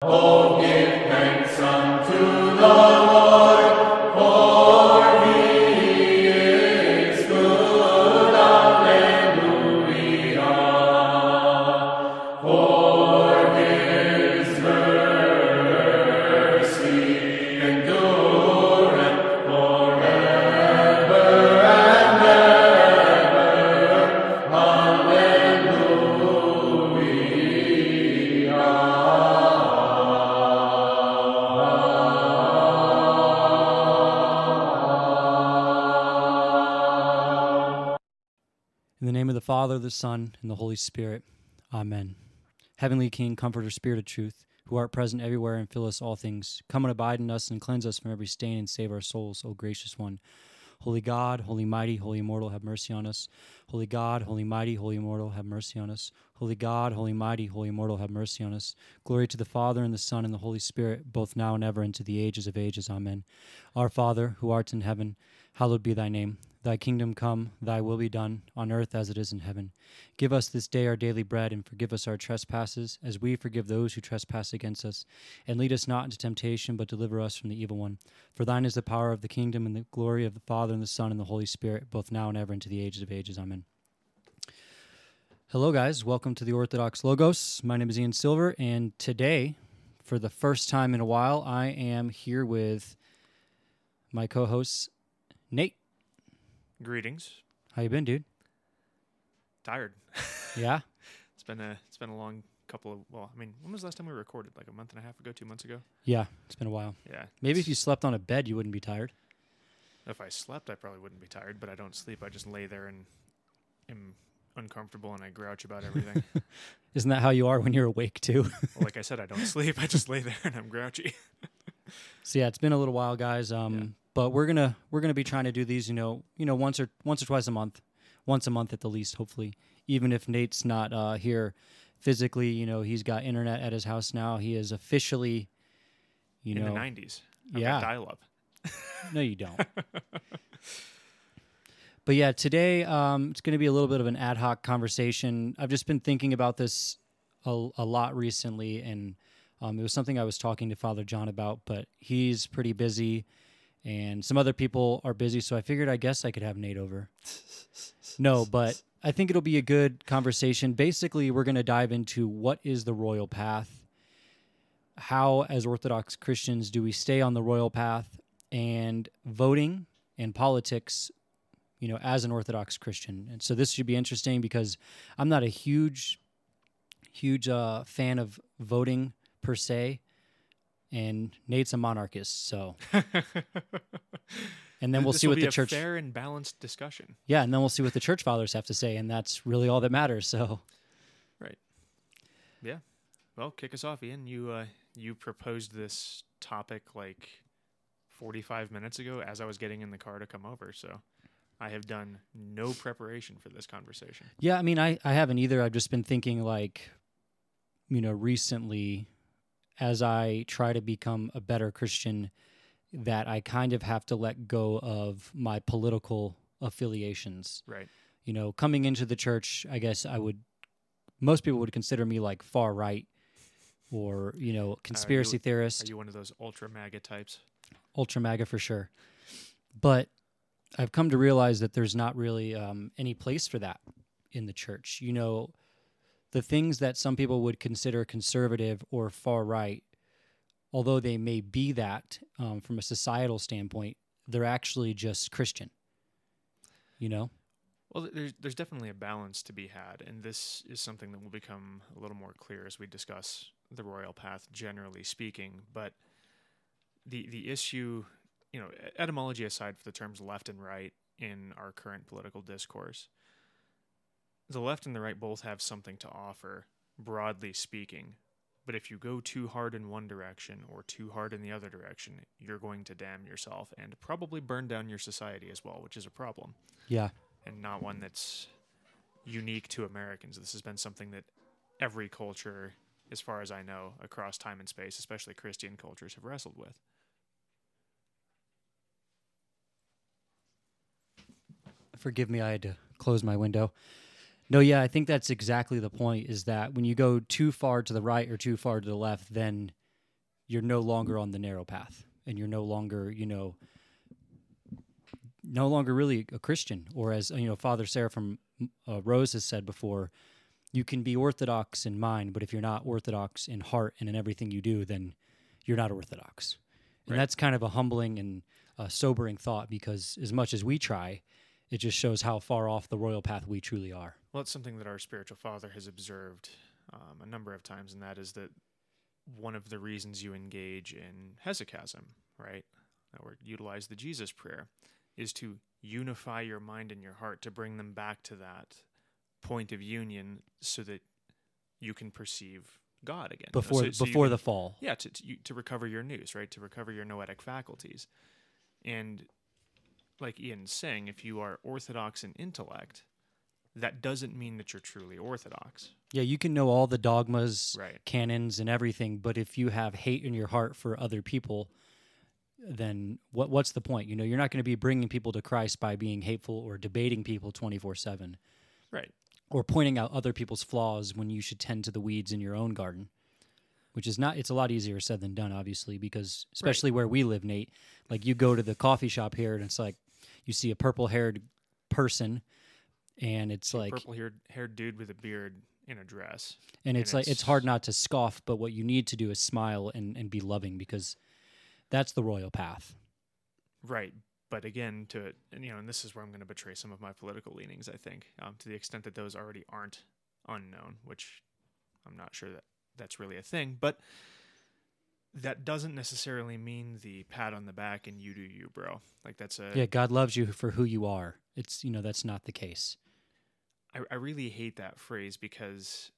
In Father, the Son, and the Holy Spirit. Amen. Heavenly King, Comforter, Spirit of truth, who art present everywhere and fill us all things, come and abide in us and cleanse us from every stain and save our souls, O gracious one. Holy God, holy mighty, holy immortal, have mercy on us. Holy God, holy mighty, holy immortal, have mercy on us. Holy God, holy mighty, holy immortal, have mercy on us. Glory to the Father and the Son and the Holy Spirit, both now and ever, and to the ages of ages. Amen. Our Father, who art in heaven, hallowed be thy name. Thy kingdom come, thy will be done, on earth as it is in heaven. Give us this day our daily bread, and forgive us our trespasses, as we forgive those who trespass against us. And lead us not into temptation, but deliver us from the evil one. For thine is the power of the kingdom, and the glory of the Father, and the Son, and the Holy Spirit, both now and ever, and to the ages of ages. Amen. Hello, guys. Welcome to the Orthodox Logos. My name is Ian Silver, and today, for the first time in a while, I am here with my co-hosts, Nate. Greetings. How you been, dude? Tired. Yeah. It's been a it's been a long couple of well, I mean, when was the last time we recorded? Like a month and a half ago, two months ago? Yeah, it's been a while. Yeah. Maybe if you slept on a bed, you wouldn't be tired. if I slept, I probably wouldn't be tired, but I don't sleep. I just lay there and am uncomfortable and I grouch about everything. Isn't that how you are when you're awake too? well, like I said, I don't sleep. I just lay there and I'm grouchy. so yeah, it's been a little while, guys. Um, Yeah. But we're gonna we're gonna be trying to do these, you know, you know, once or once or twice a month, once a month at the least, hopefully. Even if Nate's not uh, here physically, you know, he's got internet at his house now. He is officially, you in know, the 90s. I've yeah. dial up. No, you don't. but yeah, today um, it's going to be a little bit of an ad hoc conversation. I've just been thinking about this a, a lot recently, and um, it was something I was talking to Father John about, but he's pretty busy, and some other people are busy, so I figured I guess I could have Nate over. No, but I think it'll be a good conversation. Basically, we're going to dive into what is the royal path. How, as Orthodox Christians, do we stay on the royal path? and voting and politics you know as an orthodox christian and so this should be interesting because i'm not a huge huge uh, fan of voting per se and nate's a monarchist so and then we'll This see what the a church fair and balanced discussion. yeah and then we'll see what the church fathers have to say and that's really all that matters so right, yeah. Well, kick us off, Ian. You uh, you proposed this topic like 45 minutes ago as I was getting in the car to come over, so I have done no preparation for this conversation. Yeah, I mean, I, I haven't either. I've just been thinking, like, you know, recently, as I try to become a better Christian, that I kind of have to let go of my political affiliations. Right. You know, coming into the church, I guess I would, most people would consider me like far right or, you know, conspiracy theorist. Are you one of those ultra MAGA types? ultra MAGA for sure. But I've come to realize that there's not really um, any place for that in the church. You know, the things that some people would consider conservative or far right, although they may be that um, from a societal standpoint, they're actually just Christian. You know? Well, there's there's definitely a balance to be had, and this is something that will become a little more clear as we discuss the royal path, generally speaking. But the the issue, you know, etymology aside for the terms left and right in our current political discourse, the left and the right both have something to offer, broadly speaking. But if you go too hard in one direction or too hard in the other direction, you're going to damn yourself and probably burn down your society as well, which is a problem Yeah. and not one that's unique to Americans. This has been something that every culture, as far as I know, across time and space, especially Christian cultures, have wrestled with. Forgive me, I had to close my window. No, yeah, I think that's exactly the point is that when you go too far to the right or too far to the left, then you're no longer on the narrow path and you're no longer, you know, no longer really a Christian. Or as you know, Father Seraphim uh, Rose has said before, you can be orthodox in mind, but if you're not orthodox in heart and in everything you do, then you're not orthodox. And Right. that's kind of a humbling and uh, sobering thought because as much as we try, it just shows how far off the royal path we truly are. Well, it's something that our spiritual father has observed um, a number of times, and that is that one of the reasons you engage in hesychasm, right, or utilize the Jesus prayer, is to unify your mind and your heart to bring them back to that point of union, so that you can perceive God again you know, Before so- before can- the fall. yeah to, to, you, to recover your nous right to recover your noetic faculties and like ian's saying if you are orthodox in intellect that doesn't mean that you're truly orthodox Yeah, you can know all the dogmas, right canons, and everything, but if you have hate in your heart for other people, then what what's the point? You know, you're not going to be bringing people to Christ by being hateful or debating people 24/7 right or pointing out other people's flaws when you should tend to the weeds in your own garden. Which is not it's a lot easier said than done obviously because especially where we live, Nate, like you go to the coffee shop here and it's like you see a purple-haired person and it's like purple haired haired dude with a beard in a dress and And it's like it's it's- hard not to scoff but what you need to do is smile and, and be loving because that's the royal path. Right but again to and, you know and this is where i'm going to betray some of my political leanings i think um, to the extent that those already aren't unknown which i'm not sure that that's really a thing but that doesn't necessarily mean the pat on the back and you do you bro. Like that's a yeah god loves you for who you are. It's you know that's not the case I, I really hate that phrase because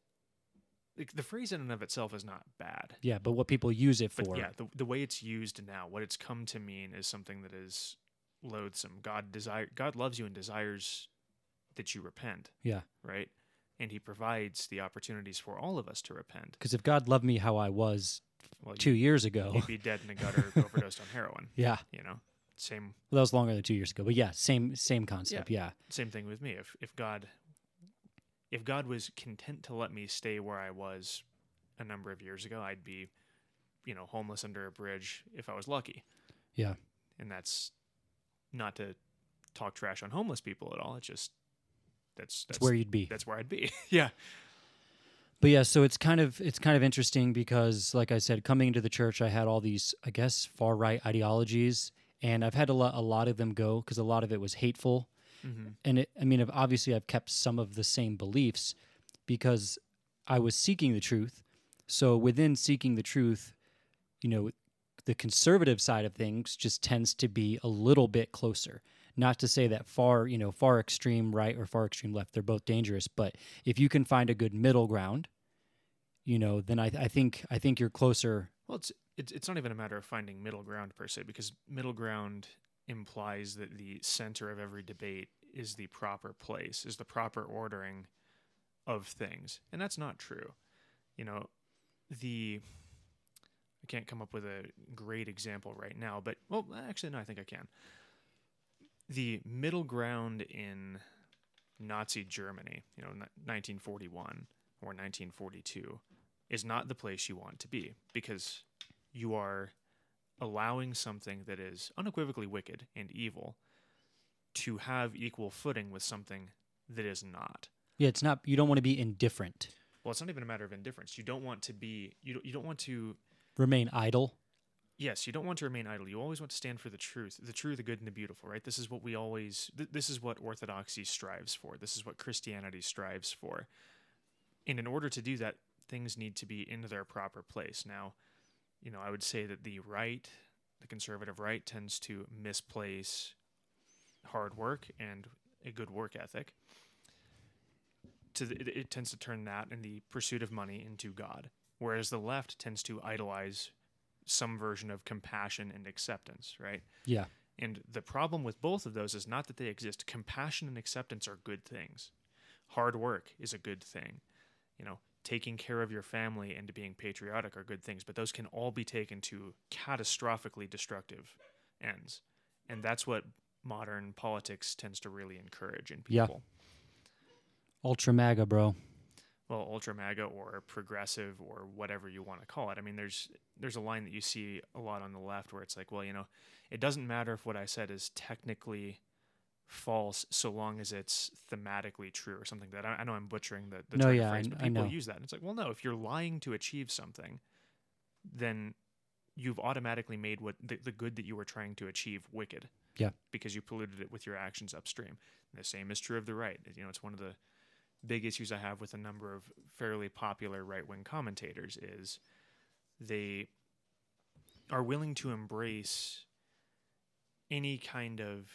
like, the phrase in and of itself is not bad. Yeah but what people use it but for. yeah the, the way it's used now what it's come to mean is something that is loathsome. God desire god loves you and desires that you repent yeah. right? And he provides the opportunities for all of us to repent. Because if god loved me how i was well two years ago you'd be dead in a gutter overdosed on heroin yeah. you know? Same well, that was longer than two years ago but yeah same same concept yeah, same thing with me. If if god if god was content to let me stay where i was a number of years ago i'd be you know homeless under a bridge if i was lucky. Yeah. and that's not to talk trash on homeless people at all. It's just that's that's where you'd be. that's where i'd be. Yeah. But yeah, so it's kind of it's kind of interesting because, like I said, coming into the church, I had all these, I guess, far right ideologies, and I've had a lot, a lot of them go because a lot of it was hateful. Hmm And it, I mean, I've, obviously, I've kept some of the same beliefs because I was seeking the truth. So within seeking the truth, you know, the conservative side of things just tends to be a little bit closer. Not to say that far, you know, far extreme right or far extreme left, they're both dangerous. But if you can find a good middle ground, you know, then I, I think I think you're closer. well it's it's not even a matter of finding middle ground per se because middle ground implies that the center of every debate is the proper place is the proper ordering of things. And that's not true. You know the i can't come up with a great example right now but well actually no i think i can. The middle ground in nazi germany you know 1941 or 1942 is not the place you want to be because you are allowing something that is unequivocally wicked and evil to have equal footing with something that is not. Yeah, it's not. You don't want to be indifferent. Well, it's not even a matter of indifference. You don't want to be you don't, you don't want to Remain idle. yes, you don't want to remain idle. You always want to stand for the truth, the true, the good and the beautiful, right? This is what we always th- this is what orthodoxy strives for. This is what Christianity strives for. And in order to do that, things need to be in their proper place. Now, you know, I would say that the right, the conservative right tends to misplace hard work and a good work ethic. To the, it, it tends to turn that and the pursuit of money into God, whereas the left tends to idolize some version of compassion and acceptance, right? Yeah. And the problem with both of those is not that they exist. Compassion and acceptance are good things. Hard work is a good thing. You know, taking care of your family and being patriotic are good things, but those can all be taken to catastrophically destructive ends. And that's what modern politics tends to really encourage in Yeah. people. Ultra MAGA, bro. well, ultra MAGA or progressive or whatever you want to call it. I mean, there's there's a line that you see a lot on the left where it's like, well, you know, it doesn't matter if what I said is technically false so long as it's thematically true or something that. I, I know I'm butchering the, the No, yeah, phrase, I- but I people use that. And it's like, well, no, if you're lying to achieve something, then you've automatically made what the, the good that you were trying to achieve wicked. Yeah. Because you polluted it with your actions upstream. And the same is true of the right. You know, it's one of the big issues I have with a number of fairly popular right wing commentators is they are willing to embrace any kind of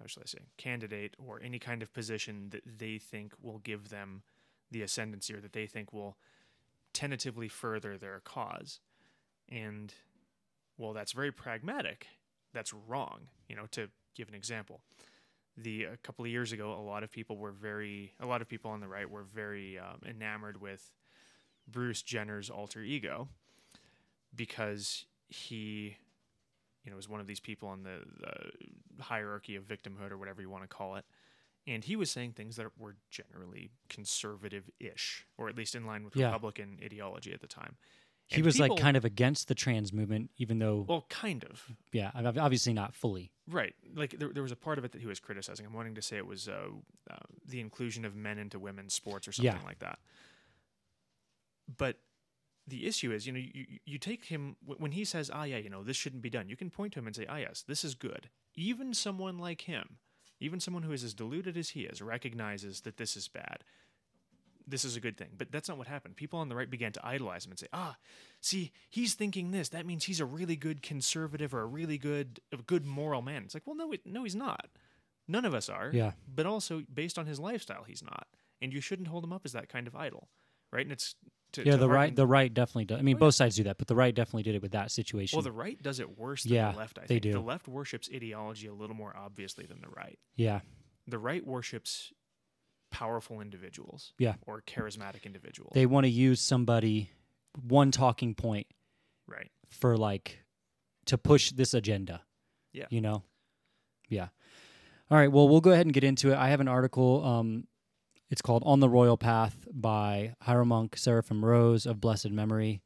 how shall I say candidate or any kind of position that they think will give them the ascendancy or that they think will tentatively further their cause. And well, that's very pragmatic. That's wrong. You know, to give an example, the a couple of years ago, a lot of people were very, a lot of people on the right were very um, enamored with Bruce Jenner's alter ego because he, you know, was one of these people on the, the hierarchy of victimhood or whatever you want to call it. And he was saying things that were generally conservative-ish, or at least in line with Yeah. Republican ideology at the time. He And was like kind of against the trans movement, even though, well, kind of. yeah, obviously not fully. Right. Like there, there was a part of it that he was criticizing. I'm wanting to say it was uh, uh, the inclusion of men into women's sports or something Yeah. like that. But the issue is, you know, you, you- take him when he says, "Ah, yeah, you know, this shouldn't be done." You can point to him and say, "Ah, yes, this is good." Even someone like him, even someone who is as deluded as he is, recognizes that this is bad. This is a good thing. But that's not what happened. People on the right began to idolize him and say, "Ah, see, he's thinking this. That means he's a really good conservative or a really good, a good moral man." It's like, well, no, no, he's not. None of us are. Yeah. But also, based on his lifestyle, he's not. And you shouldn't hold him up as that kind of idol, right? And it's to, Yeah, to the right, the right definitely does. I mean, Oh, yeah. both sides do that, but the right definitely did it with that situation. well, the right does it worse than Yeah, the left. I they think do. the left worships ideology a little more obviously than the right. yeah, The right worships powerful individuals, Yeah. or charismatic individuals, they want to use somebody, one talking point right? for like to push this agenda. Yeah. You know? Yeah. All right. Well, we'll go ahead and get into it. I have an article. Um, it's called On the Royal Path by Hieromonk Seraphim Rose of blessed memory.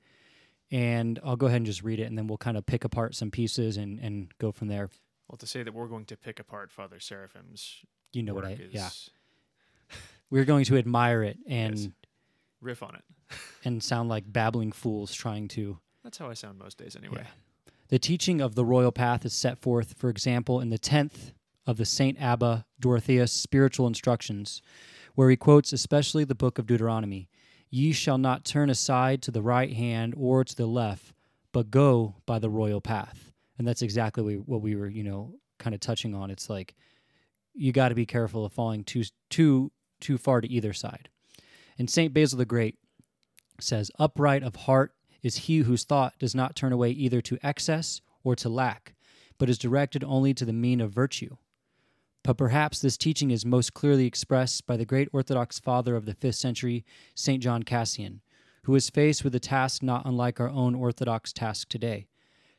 And I'll go ahead and just read it and then we'll kind of pick apart some pieces and, and go from there. Well, to say that we're going to pick apart Father Seraphim's You know work what I, is yeah. We're going to admire it and, Yes. riff on it. and sound like babbling fools trying to That's how I sound most days, anyway. The teaching of the royal path is set forth, for example, in the 10th of the St. Abba Dorotheus Spiritual Instructions, where he quotes especially the book of Deuteronomy Ye shall not turn aside to the right hand or to the left, but go by the royal path. And that's exactly what we, were, you know, kind of touching on. It's like you got to be careful of falling too, too, too far to either side. And St. Basil the Great says, Upright of heart is he whose thought does not turn away either to excess or to lack, but is directed only to the mean of virtue. But perhaps this teaching is most clearly expressed by the great Orthodox father of the fifth century, St. John Cassian, who was faced with a task not unlike our own Orthodox task today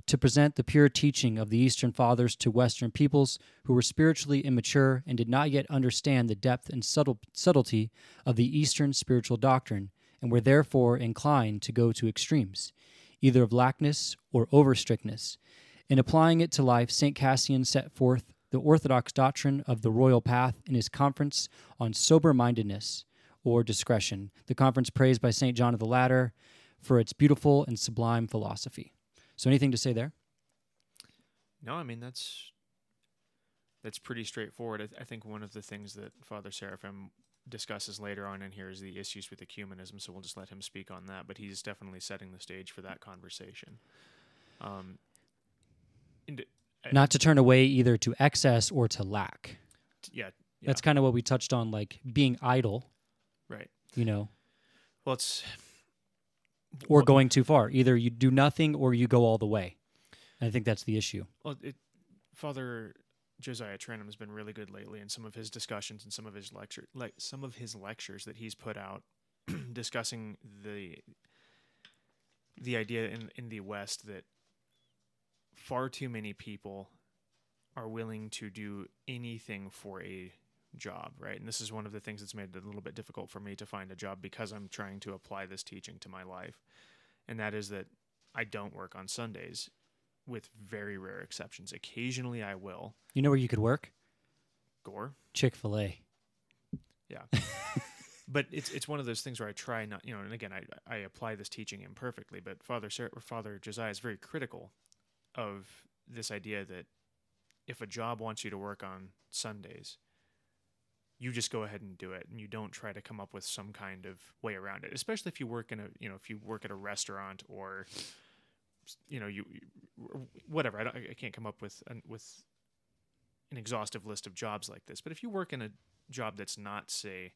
to present the pure teaching of the Eastern Fathers to Western peoples who were spiritually immature and did not yet understand the depth and subtle, subtlety of the Eastern spiritual doctrine and were therefore inclined to go to extremes, either of laxness or over strictness. In applying it to life, St. Cassian set forth the orthodox doctrine of the royal path in his conference on sober mindedness or discretion, the conference praised by St. John of the Ladder for its beautiful and sublime philosophy. So, anything to say there? No, I mean that's that's pretty straightforward. I, th- I think one of the things that Father Seraphim discusses later on in here is the issues with ecumenism. So we'll just let him speak on that. But he's definitely setting the stage for that conversation. Um, and, Not to turn away either to excess or to lack. yeah, yeah, That's kind of what we touched on, like being idle, right. you know, Well, it's or going too far. Either you do nothing or you go all the way. And I think that's the issue. Well, it, Father Josiah Trenham has been really good lately in some of his discussions and some of his lecture, like some of his lectures that he's put out, discussing the the idea in in the West that far too many people are willing to do anything for a job, right? And this is one of the things that's made it a little bit difficult for me to find a job because I'm trying to apply this teaching to my life. And that is that I don't work on Sundays with very rare exceptions. Occasionally I will. You know where you could work? Gore. Chick Fil A. Yeah. but it's it's one of those things where I try not, you know, and again, I I apply this teaching imperfectly, but Father Sar- Father Josiah is very critical of this idea that if a job wants you to work on Sundays, you just go ahead and do it, and you don't try to come up with some kind of way around it. Especially if you work in a, you know, if you work at a restaurant or, you know, you, whatever. I, don't, I can't come up with an, with an exhaustive list of jobs like this. But if you work in a job that's not, say,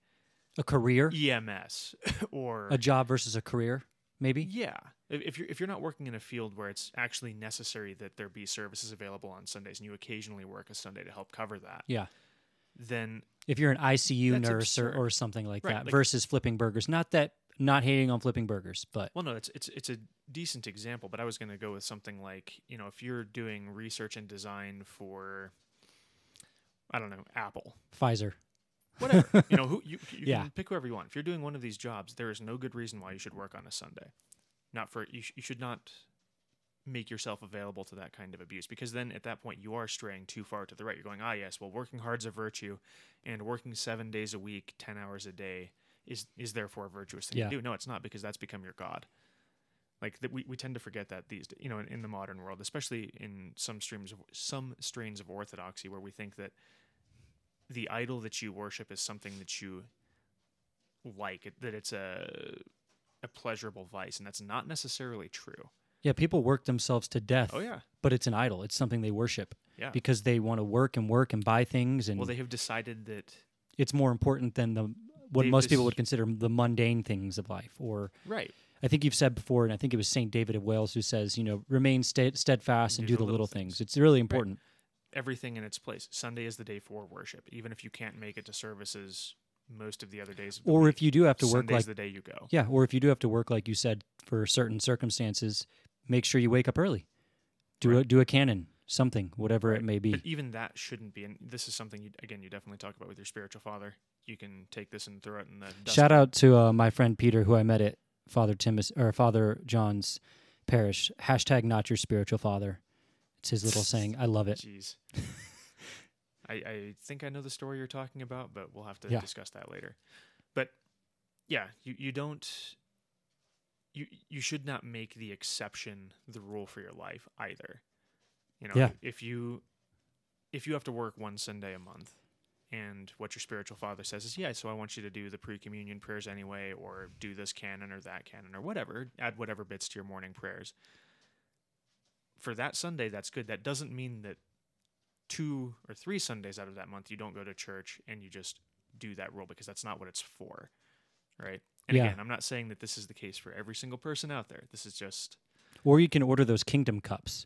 A career? EMS or A job versus a career, maybe? yeah, if, if you're if you're not working in a field where it's actually necessary that there be services available on Sundays, and you occasionally work a Sunday to help cover that, Yeah. then If you're an ICU nurse or, or something like Right, that like- versus flipping burgers. Not that, not hating on flipping burgers, but well, no, it's it's it's a decent example. But I was going to go with something like you know if you're doing research and design for, I don't know, Apple, Pfizer. Whatever. you know, who you, you Yeah. can pick whoever you want. If you're doing one of these jobs, there is no good reason why you should work on a Sunday. Not for you. Sh- you should not make yourself available to that kind of abuse because then at that point you are straying too far to the right. You're going, ah, yes, well, working hard's a virtue, and working seven days a week, ten hours a day is is therefore a virtuous thing Yeah. to do. No, it's not because that's become your god. Like that, we, we tend to forget that these, you know, in, in the modern world, especially in some streams of some strains of orthodoxy, where we think that the idol that you worship is something that you like, that it's a a pleasurable vice, and that's not necessarily true. Yeah, people work themselves to death. Oh yeah, But it's an idol. It's something they worship yeah. because they want to work and work and buy things, and well, they have decided that it's more important than the what most people would consider the mundane things of life. Or right, I think you've said before, and I think it was Saint David of Wales who says, you know, remain steadfast and do, the little things. It's really important. Everything in its place. Sunday is the day for worship, even if you can't make it to services most of the other days. The Or week, if you do have to work like the day you go. yeah, or if you do have to work like you said for certain circumstances, make sure you wake up early. Do a do a canon, something, whatever it may be. But even that shouldn't be. And this is something you, again you definitely talk about with your spiritual father. You can take this and throw it in the Shout out to uh, my friend Peter, who I met at Father Timus or Father John's parish. Hashtag not your spiritual father. It's his little saying. I love it. Jeez. I, I think I know the story you're talking about, but we'll have to Yeah. discuss that later. But yeah, you, you don't you you should not make the exception the rule for your life either. You know, Yeah. if you if you have to work one Sunday a month and what your spiritual father says is, yeah, so I want you to do the pre-communion prayers anyway, or do this canon or that canon or whatever, add whatever bits to your morning prayers. For that Sunday, that's good. That doesn't mean that two or three Sundays out of that month you don't go to church and you just do that rule because that's not what it's for. Right. And Yeah. again, I'm not saying that this is the case for every single person out there. This is just, Or you can order those kingdom cups.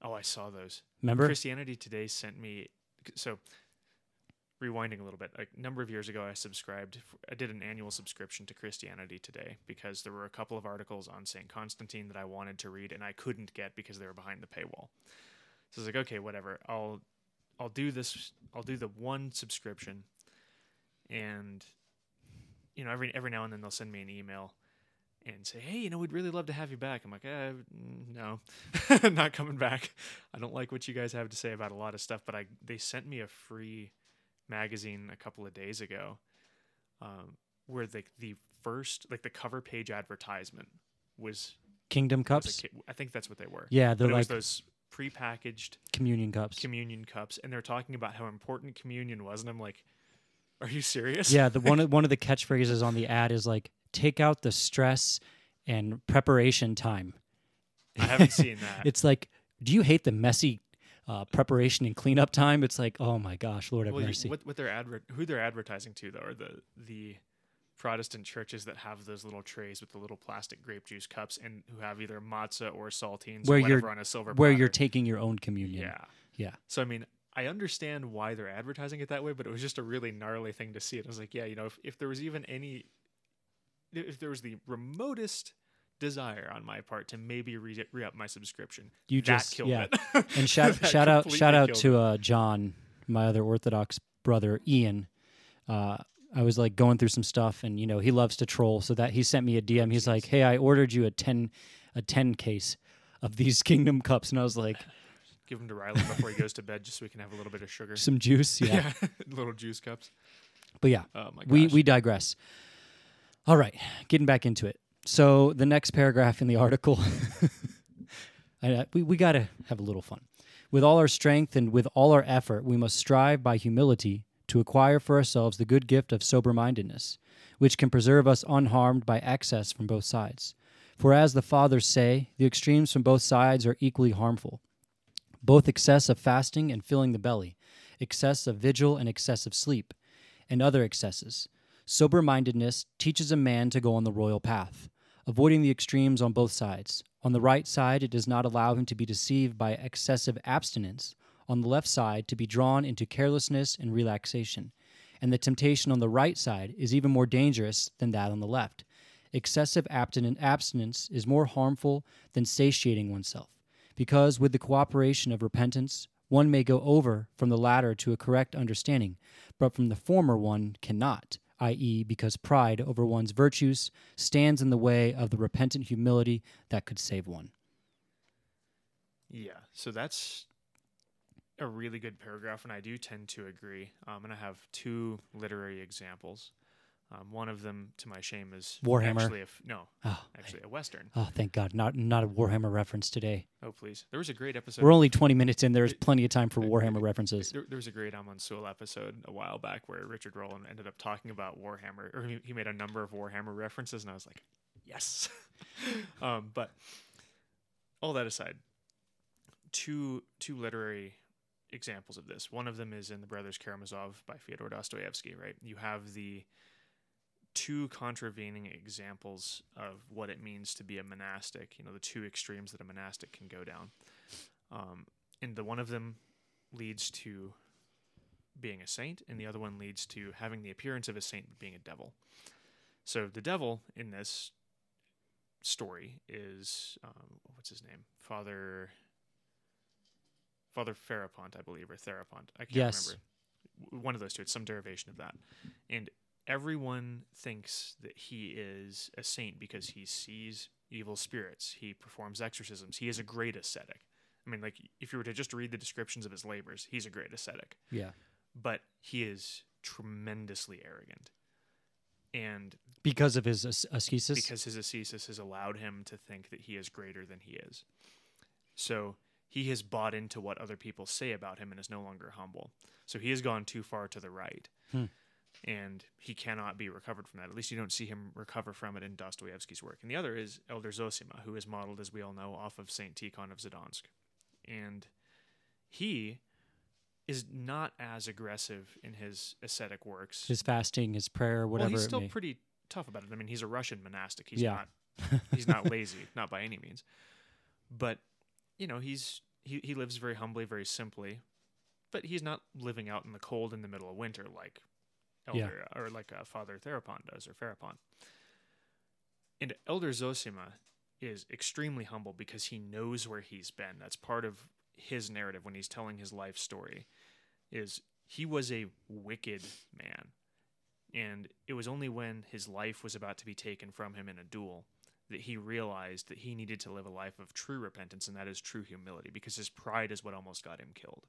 oh, I saw those. Remember? Christianity Today sent me so rewinding a little bit. A number of years ago, I subscribed. I did an annual subscription to Christianity Today because there were a couple of articles on Saint Constantine that I wanted to read and I couldn't get because they were behind the paywall. So I was like, okay, whatever. I'll I'll do this. I'll do the one subscription, and you know, every every now and then they'll send me an email and say, "Hey, you know, we'd really love to have you back." I'm like, eh, "No, not coming back. I don't like what you guys have to say about a lot of stuff." But I they sent me a free magazine a couple of days ago, um, where the the first like the cover page advertisement was, Kingdom cups. ki- I think that's what they were. Yeah, they're like was those prepackaged communion cups. communion cups, and they're talking about how important communion was, and I'm like, "Are you serious?" yeah, the one one of the catchphrases on the ad is like, "Take out the stress and preparation time." I haven't seen that. It's like, do you hate the messy uh, preparation and cleanup time? It's like, oh my gosh, Lord have well, you- mercy. what what they're adver- who they're advertising to though are the the Protestant churches that have those little trays with the little plastic grape juice cups and who have either matzah or saltines Where or you're- on a silver Where platter. you're taking your own communion. yeah. Yeah. So I mean, I understand why they're advertising it that way, but it was just a really gnarly thing to see. It I was like, yeah, you know, if, if there was even any, if there was the remotest desire on my part to maybe re, re up my subscription, You that just killed yeah. it. And shout shout out shout out to uh, John, my other Orthodox brother Ian. Uh, I was like going through some stuff, and you know he loves to troll, so that he sent me a DM. He's like, "Hey, I ordered you a ten a ten case of these Kingdom cups," and I was like, Give them to Riley before he goes to bed, just so we can have a little bit of sugar. "Some juice, yeah." little juice cups. But yeah, Oh we we digress. All right, getting back into it. So the next paragraph in the article, I, we we got to have a little fun. With all our strength and with all our effort, we must strive by humility to acquire for ourselves the good gift of sober mindedness, which can preserve us unharmed by excess from both sides. For as the fathers say, the extremes from both sides are equally harmful. Both excess of fasting and filling the belly, excess of vigil and excessive sleep, and other excesses. Sober mindedness teaches a man to go on the royal path, avoiding the extremes on both sides. On the right side, it does not allow him to be deceived by excessive abstinence. On the left side, to be drawn into carelessness and relaxation. And the temptation on the right side is even more dangerous than that on the left. Excessive abstin- abstinence is more harmful than satiating oneself, because with the cooperation of repentance, one may go over from the latter to a correct understanding, but from the former one cannot, i.e., because pride over one's virtues stands in the way of the repentant humility that could save one. Yeah, so that's a really good paragraph, and I do tend to agree. Um, and I have two literary examples. Um, one of them, to my shame, is Warhammer. Actually, a no, Oh, actually a western. oh, thank God, not not a Warhammer reference today. Oh, please! There was a great episode. We're only twenty minutes in. There's plenty of time for Warhammer references. There, there was a great Amon Sûl episode a while back where Richard Rohlin ended up talking about Warhammer, or he, he made a number of Warhammer references, and I was like, yes. um, but all that aside, two two literary examples of this. One of them is in The Brothers Karamazov by Fyodor Dostoevsky. Right, you have the two contravening examples of what it means to be a monastic. You know, the two extremes that a monastic can go down. Um, and the one of them leads to being a saint, and the other one leads to having the appearance of a saint but being a devil. So the devil in this story is um, what's his name, Father Father Ferapont, I believe, or Therapont. I can't Yes. remember. One of those two. It's some derivation of that, and everyone thinks that he is a saint because he sees evil spirits. He performs exorcisms. He is a great ascetic. I mean, like if you were to just read the descriptions of his labors, he's a great ascetic. Yeah, But he is tremendously arrogant. And because of his as- ascesis. because his ascesis has allowed him to think that he is greater than he is. So he has bought into what other people say about him and is no longer humble. So he has gone too far to the right. Hmm. And he cannot be recovered from that. At least you don't see him recover from it in Dostoevsky's work. And the other is Elder Zosima, who is modeled, as we all know, off of St. Tikhon of Zadonsk. And he is not as aggressive in his ascetic works. his fasting, his prayer, whatever. Well, he's still pretty tough about it. I mean, he's a Russian monastic. He's Yeah. not he's not lazy, not by any means. But you know, he's he, he lives very humbly, very simply. But he's not living out in the cold in the middle of winter like Yeah. Elder or like uh, Father Therapon does or Farapont. And Elder Zosima is extremely humble because he knows where he's been. That's part of his narrative when he's telling his life story. Is he was a wicked man and it was only when his life was about to be taken from him in a duel that he realized that he needed to live a life of true repentance, and that is true humility, because his pride is what almost got him killed.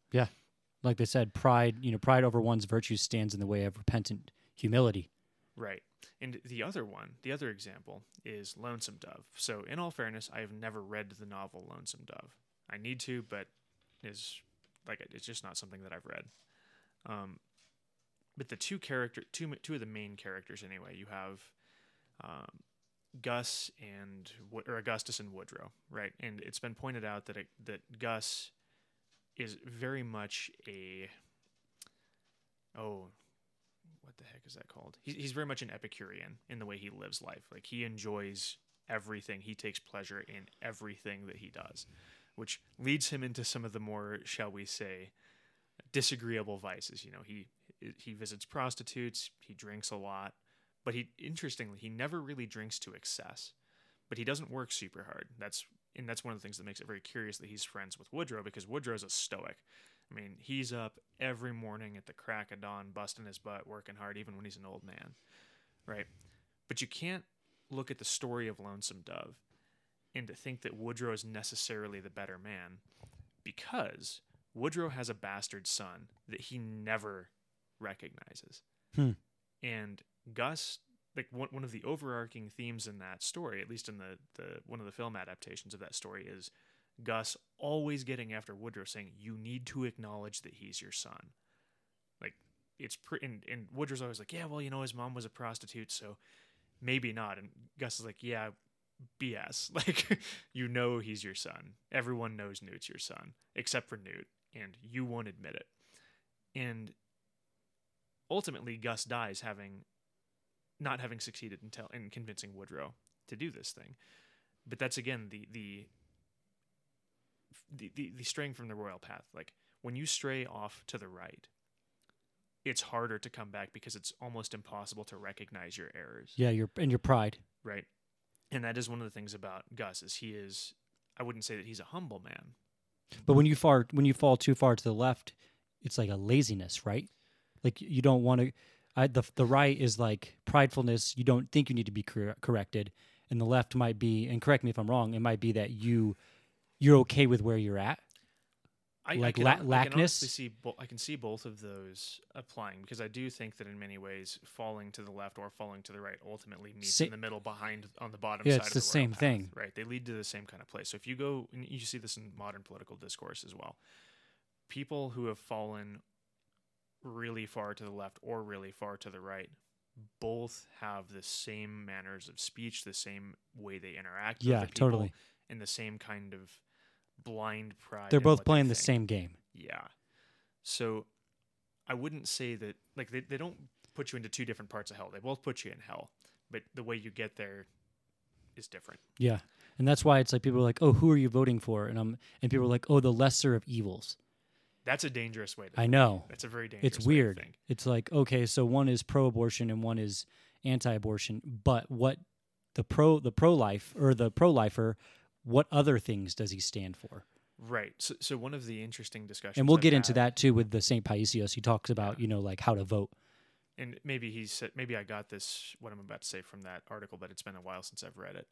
Like they said, pride. You know, pride over one's virtues stands in the way of repentant humility. Right. And the other one, the other example, is Lonesome Dove. So, in all fairness, I have never read the novel Lonesome Dove. I need to, but is like it's just not something that I've read. Um, but the two character, two two of the main characters anyway. You have um, Gus and or Augustus and Woodrow, right? And it's been pointed out that it, that Gus is very much a oh what the heck is that called? He's, he's very much an Epicurean in the way he lives life. Like he enjoys everything. He takes pleasure in everything that he does, which leads him into some of the more, shall we say, disagreeable vices. You know, he he visits prostitutes. He drinks a lot, but he interestingly he never really drinks to excess. But he doesn't work super hard. That's and that's one of the things that makes it very curious that he's friends with Woodrow because Woodrow's a stoic. I mean, he's up every morning at the crack of dawn, busting his butt, working hard, even when he's an old man, right? But you can't look at the story of Lonesome Dove and to think that Woodrow is necessarily the better man because Woodrow has a bastard son that he never recognizes. Hmm. And Gus, like one, one of the overarching themes in that story, at least in the, the one of the film adaptations of that story, is Gus always getting after Woodrow, saying, "You need to acknowledge that he's your son." Like it's pretty, and, and Woodrow's always like, "Yeah, well, you know, his mom was a prostitute, so maybe not." And Gus is like, "Yeah, BS. Like you know he's your son. Everyone knows Newt's your son, except for Newt, and you won't admit it." And ultimately, Gus dies having not having succeeded in, tell, in convincing Woodrow to do this thing. But that's again the the the, the, the straying from the royal path. Like when you stray off to the right, it's harder to come back because it's almost impossible to recognize your errors. Yeah, your and your pride. Right. And that is one of the things about Gus is he is I wouldn't say that he's a humble man. But when you far when you fall too far to the left, it's like a laziness, right? Like you don't want to. I, the the right is like pridefulness. You don't think you need to be cor- corrected, and the left might be. And correct me if I'm wrong. It might be that you you're okay with where you're at. I, Like I can, la- hon- I can see bo- I can see both of those applying because I do think that in many ways falling to the left or falling to the right ultimately meets Sa- in the middle behind on the bottom Yeah, side it's of the the, same path, thing. right they lead to the same kind of place so if you go and you see this in modern political discourse as well people who have fallen really far to the left or really far to the right both have the same manners of speech the same way they interact Yeah, with people, totally. and the same kind of blind pride They're both what they playing the same game. Yeah. So I wouldn't say that like they, they don't put you into two different parts of hell. They both put you in hell. But the way you get there is different. Yeah, and that's why it's like people are like, "Oh, who are you voting for?" And I'm and people are like, "Oh, the lesser of evils." That's a dangerous way to I think. know. That's a very dangerous It's way to weird. think. It's like okay, so one is pro-abortion and one is anti-abortion, but what the pro the pro-life or the pro-lifer, what other things does he stand for? Right. So so one of the interesting discussions And we'll I've get into had- that too with the St. Paisios. He talks about, you know, like how to vote. and maybe he said maybe I got this what I'm about to say from that article, but it's been a while since I've read it.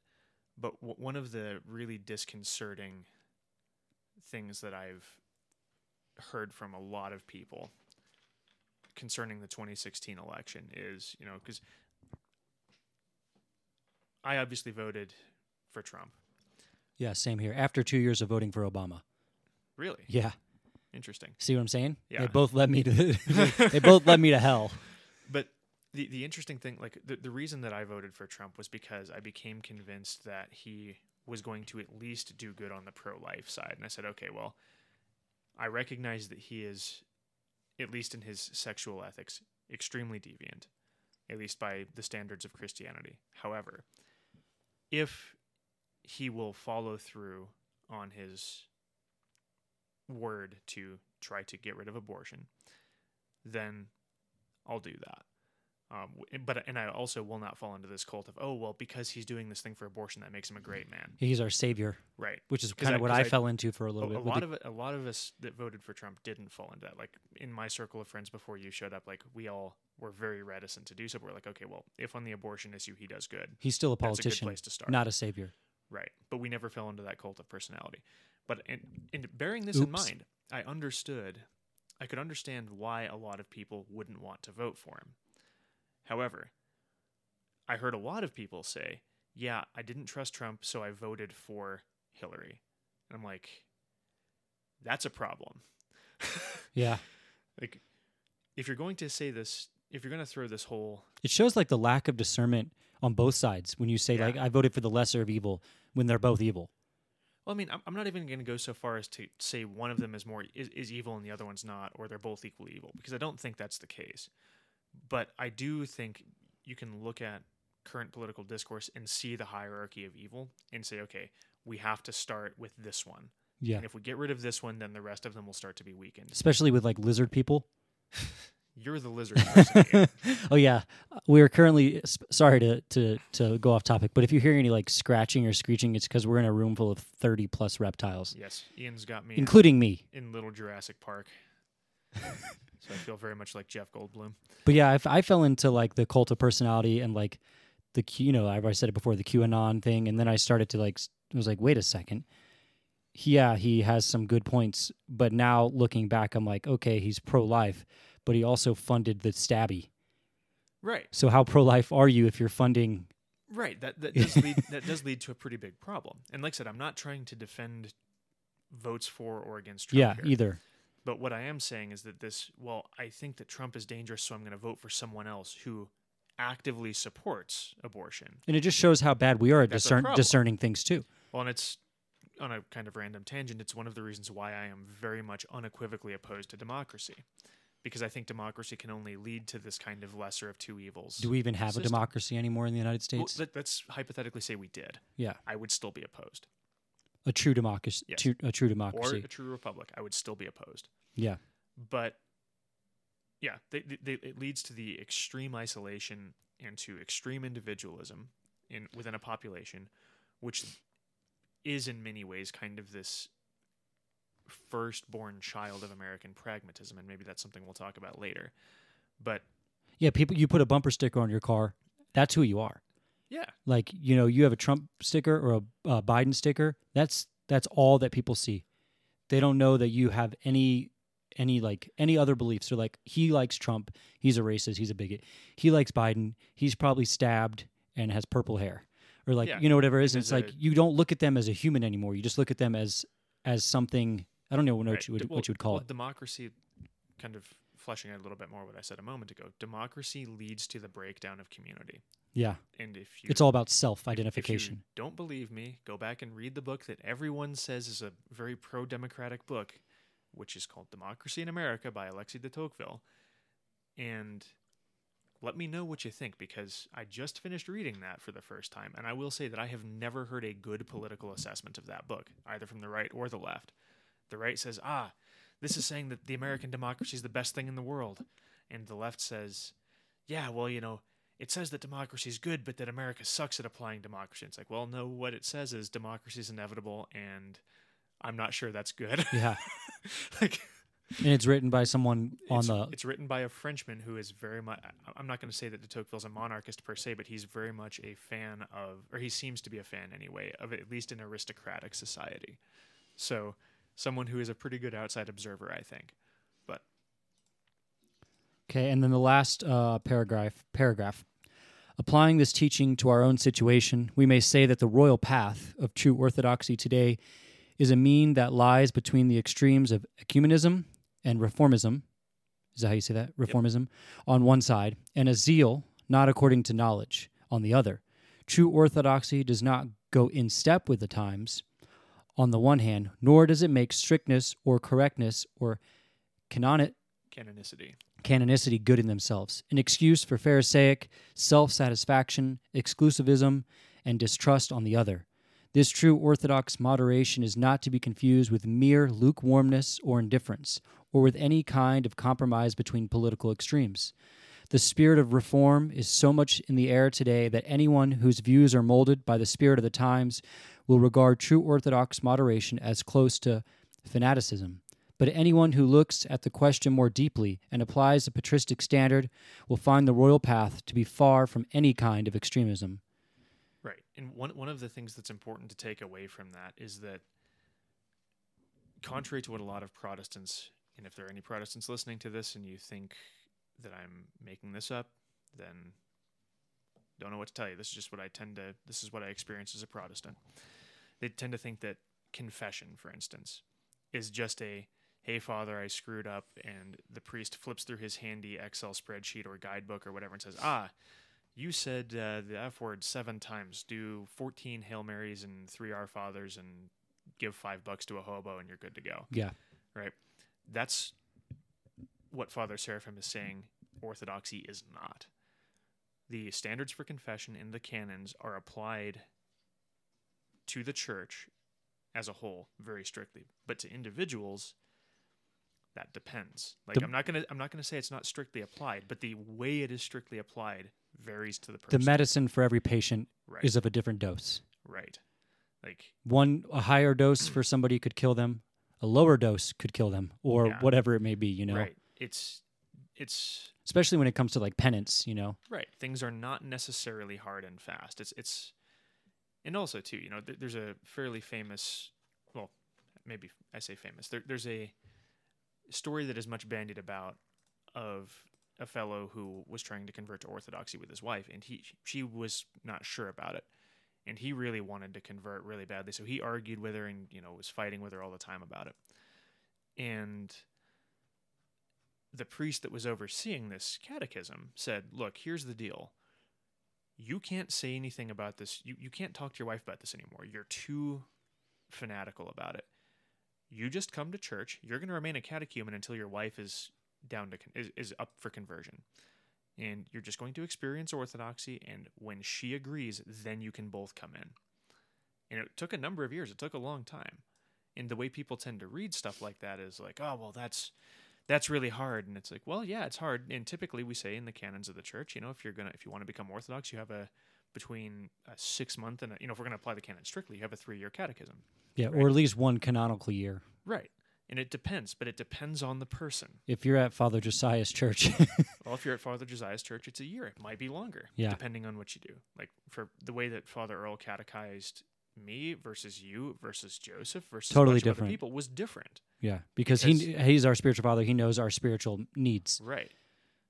But w- one of the really disconcerting things that I've heard from a lot of people concerning the 2016 election is, you know, because I obviously voted for Trump. Yeah, same here. After two years of voting for Obama. Really Yeah. interesting. See what I'm saying? Yeah. They both led me to they both led me to hell. But the the interesting thing, like the, the reason that I voted for Trump was because I became convinced that he was going to at least do good on the pro life side. And I said, okay, well, I recognize that he is, at least in his sexual ethics, extremely deviant, at least by the standards of Christianity. However, if he will follow through on his word to try to get rid of abortion, then I'll do that. Um, but and I also will not fall into this cult of oh well because he's doing this thing for abortion that makes him a great man, He's our savior, right? which is kind of what I, I- fell into for a A, little a bit. with lot the- of it, a lot of us that voted for Trump didn't fall into that. Like in my circle of friends before you showed up, like we all were very reticent to do so. We're like, okay, well, if on the abortion issue he does good, he's still a that's a good politician, place to start. not a savior. Right. But we never fell into that cult of personality. But in, in bearing this in mind, I understood, I could understand why a lot of people wouldn't want to vote for him. However, I heard a lot of people say, yeah, I didn't trust Trump, so I voted for Hillary. And I'm like, that's a problem. Yeah. like, if you're going to say this, if you're going to throw this whole It shows like the lack of discernment on both sides when you say Yeah. like I voted for the lesser of evil when they're both evil. Well, I mean, I'm, not even going to go so far as to say one of them is more is, is evil and the other one's not, or they're both equally evil, because I don't think that's the case. But I do think you can look at current political discourse and see the hierarchy of evil and say, okay, we have to start with this one, Yeah. and if we get rid of this one, then the rest of them will start to be weakened. Especially with like lizard people. You're the lizard person. Oh yeah, we are currently sorry to to to go off topic, but if you hear any like scratching or screeching, it's because we're in a room full of thirty plus reptiles, yes, Ian's got me including me. in Little Jurassic Park. so I feel very much like Jeff Goldblum. But yeah, I, f- I fell into like the cult of personality and like the Q, you know, I've already said it before, the QAnon thing, and then I started to like, I was like, wait a second. Yeah, he has some good points, but now looking back, I'm like, okay, he's pro life, but he also funded the stabby. Right. So how pro life are you if you're funding? Right. That that does lead that does lead to a pretty big problem. And like I said, I'm not trying to defend votes for or against Trump. yeah, here. either. But what I am saying is that this, well, I think that Trump is dangerous, so I'm going to vote for someone else who actively supports abortion. And it just shows how bad we are at discern- discerning things too. Well, and it's on a kind of random tangent. It's one of the reasons why I am very much unequivocally opposed to democracy, because I think democracy can only lead to this kind of lesser of two evils. Do we even have system. a democracy anymore in the United Well, States? let, let's hypothetically say we did. yeah, I would still be opposed. A true democracy. Yes. True, a true Or democracy. a true republic, I would still be opposed. yeah, but yeah, they, they, they, it leads to the extreme isolation and to extreme individualism in within a population, which is in many ways kind of this firstborn child of American pragmatism, and maybe that's something we'll talk about later. But yeah. People, you put a bumper sticker on your car. That's who you are. Yeah, like you know you have a trump sticker or a uh, biden sticker that's that's all that people see. They don't know that you have any any like any other beliefs. They're like he likes trump. He's a racist. He's a bigot. He likes biden. He's probably stabbed and has purple hair or like Yeah, you know whatever it is. And it's like you don't look at them as a human anymore. You just look at them as as something i don't know what, right. you, would, what you would call well, it. Democracy, kind of fleshing out a little bit more what I said a moment ago. Democracy leads to the breakdown of community, yeah and if you it's all about self-identification don't believe me, go back and read the book that everyone says is a very pro democratic book, which is called Democracy in America by Alexis de Tocqueville. And let me know what you think because I just finished reading that for the first time. And I will say that I have never heard a good political assessment of that book, either from the right or the left. The right says, ah, this is saying that the American democracy is the best thing in the world. And the left says, yeah, well, you know, it says that democracy is good, but that America sucks at applying democracy. It's like, well, no, what it says is democracy is inevitable, and I'm not sure that's good. yeah like, and it's written by someone on the it's written by a Frenchman who is very much. I'm not going to say that de Tocqueville's a monarchist per se, but he's very much a fan of, or he seems to be a fan anyway, of at least an aristocratic society. So, someone who is a pretty good outside observer, I think. But Okay, and then the last uh, paragraph paragraph. Applying this teaching to our own situation, we may say that the royal path of true orthodoxy today is a mean that lies between the extremes of ecumenism and reformism. Is that how you say that? Reformism on one side, and a zeal not according to knowledge on the other. True orthodoxy does not go in step with the times on the one hand, nor does it make strictness or correctness or canonicity canonicity. canonicity good in themselves, an excuse for Pharisaic self satisfaction, exclusivism, and distrust on the other. This true orthodox moderation is not to be confused with mere lukewarmness or indifference, or with any kind of compromise between political extremes. The spirit of reform is so much in the air today that anyone whose views are molded by the spirit of the times will regard true orthodox moderation as close to fanaticism. But anyone who looks at the question more deeply and applies the patristic standard will find the royal path to be far from any kind of extremism. Right. And one one of the things that's important to take away from that is that contrary to what a lot of Protestants and if there are any Protestants listening to this and you think that I'm making this up, then don't know what to tell you. This is just what I tend to this is what I experience as a Protestant. They tend to think that confession, for instance, is just a hey father, I screwed up and the priest flips through his handy Excel spreadsheet or guidebook or whatever and says, "Ah, you said uh, the F word seven times. Do 14 Hail Marys and three Our Fathers and give five bucks to a hobo and you're good to go. Yeah. Right? That's what Father Seraphim is saying orthodoxy is not. The standards for confession in the canons are applied to the church as a whole very strictly, but to individuals, that depends. Like The- I'm not gonna I'm not gonna say it's not strictly applied, but the way it is strictly applied varies to the person. The medicine for every patient right. is of a different dose. right. Like One a higher dose for somebody could kill them, a lower dose could kill them, or Yeah. whatever it may be. You know, right. It's it's especially when it comes to like penance. You know, right. Things are not necessarily hard and fast. It's it's and also too, you know, th- there's a fairly famous well, maybe I say famous. There, there's a story that is much bandied about of a fellow who was trying to convert to orthodoxy with his wife and he she was not sure about it. And he really wanted to convert really badly. So he argued with her and you know was fighting with her all the time about it. And the priest that was overseeing this catechism said look here's the deal you can't say anything about this. You, you can't talk to your wife about this anymore. You're too fanatical about it. You just come to church. You're going to remain a catechumen until your wife is down to is, is up for conversion. And you're just going to experience orthodoxy and when she agrees then you can both come in. And it took a number of years. It took a long time. And the way people tend to read stuff like that is like oh well that's that's really hard and it's like well yeah it's hard and typically we say in the canons of the church you know if you're gonna if you want to become orthodox you have a between a six month and a, you know if we're going to apply the canon strictly you have a three year catechism yeah, Right. or at least one canonical year. right and it depends but it depends on the person If you're at Father Josiah's church, well if you're at father josiah's church it's a year it might be longer Yeah. depending on what you do like for the way that father earl catechized me versus you versus joseph versus Totally a bunch of other different. people was different yeah, because, he he's our spiritual father. He knows our spiritual needs, right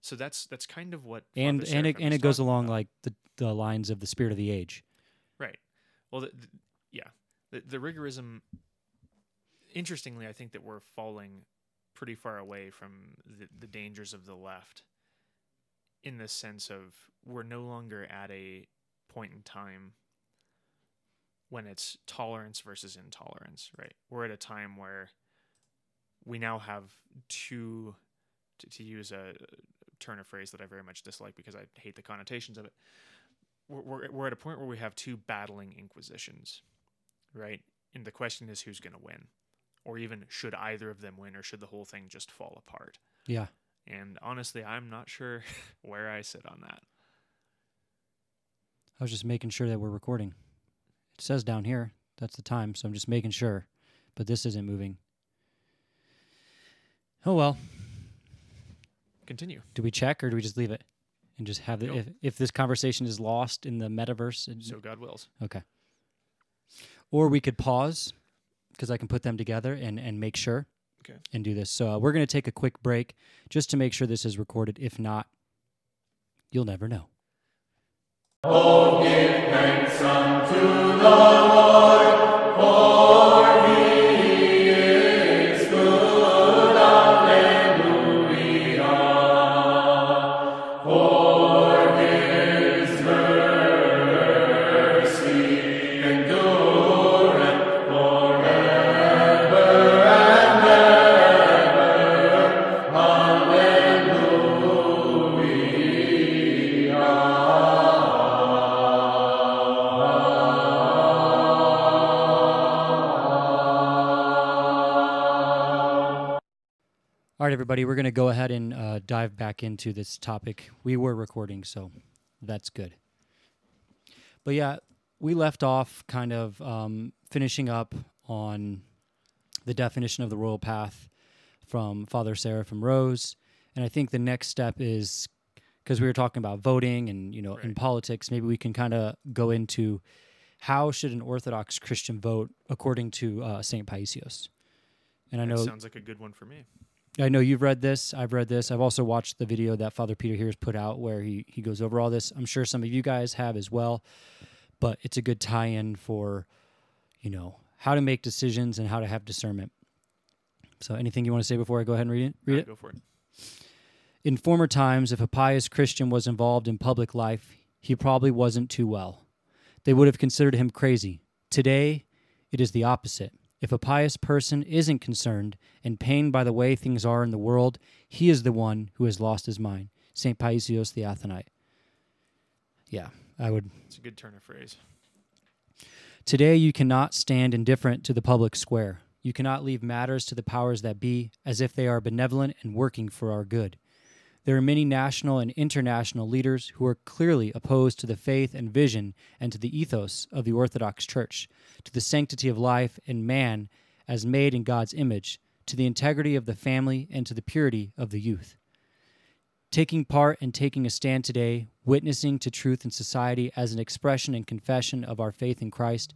so that's that's kind of what and and it, and it goes along about. like the the lines of the spirit of the age. Right. Well, the, the, yeah, the, the rigorism. Interestingly, I think that we're falling pretty far away from the, the dangers of the left, in the sense of we're no longer at a point in time when it's tolerance versus intolerance. Right. We're at a time where we now have two, to, to use a turn of phrase that I very much dislike because I hate the connotations of it we're, we're, we're at a point where we have two battling inquisitions, right? And the question is who's going to win? Or even should either of them win or should the whole thing just fall apart? Yeah, And honestly, I'm not sure where I sit on that. I was just making sure that we're recording. It says down here that's the time, so I'm just making sure. But this isn't moving. Oh well. Continue. Do we check or do we just leave it and just have the Go. if if this conversation is lost in the metaverse? it- So God wills. okay. Or we could pause because I can put them together and and make sure. Okay. And do this. So uh, we're going to take a quick break just to make sure this is recorded. If not, you'll never know. All right, everybody, we're going to go ahead and uh, dive back into this topic. We were recording, so that's good. But yeah, we left off kind of um, finishing up on the definition of the royal path from Father Seraphim Rose. And I think the next step is because we were talking about voting and, you know, in politics, maybe we can kind of go into how should an Orthodox Christian vote according to uh, St. Paisios. And I know. That know sounds like a good one for me. I know you've read this. I've read this. I've also watched the video that Father Peter here has put out where he, he goes over all this. I'm sure some of you guys have as well, but it's a good tie in for, you know, how to make decisions and how to have discernment. So, anything you want to say before I go ahead and read it? Read right, it. Go for it. In former times, if a pious Christian was involved in public life, he probably wasn't too well. They would have considered him crazy. Today, it is the opposite. If a pious person isn't concerned and pained by the way things are in the world, he is the one who has lost his mind. St. Paisios the Athonite. Yeah, I would. It's a good turn of phrase. Today, you cannot stand indifferent to the public square. You cannot leave matters to the powers that be as if they are benevolent and working for our good. There are many national and international leaders who are clearly opposed to the faith and vision and to the ethos of the Orthodox Church, to the sanctity of life and man as made in God's image, to the integrity of the family and to the purity of the youth. Taking part and taking a stand today, witnessing to truth in society as an expression and confession of our faith in Christ,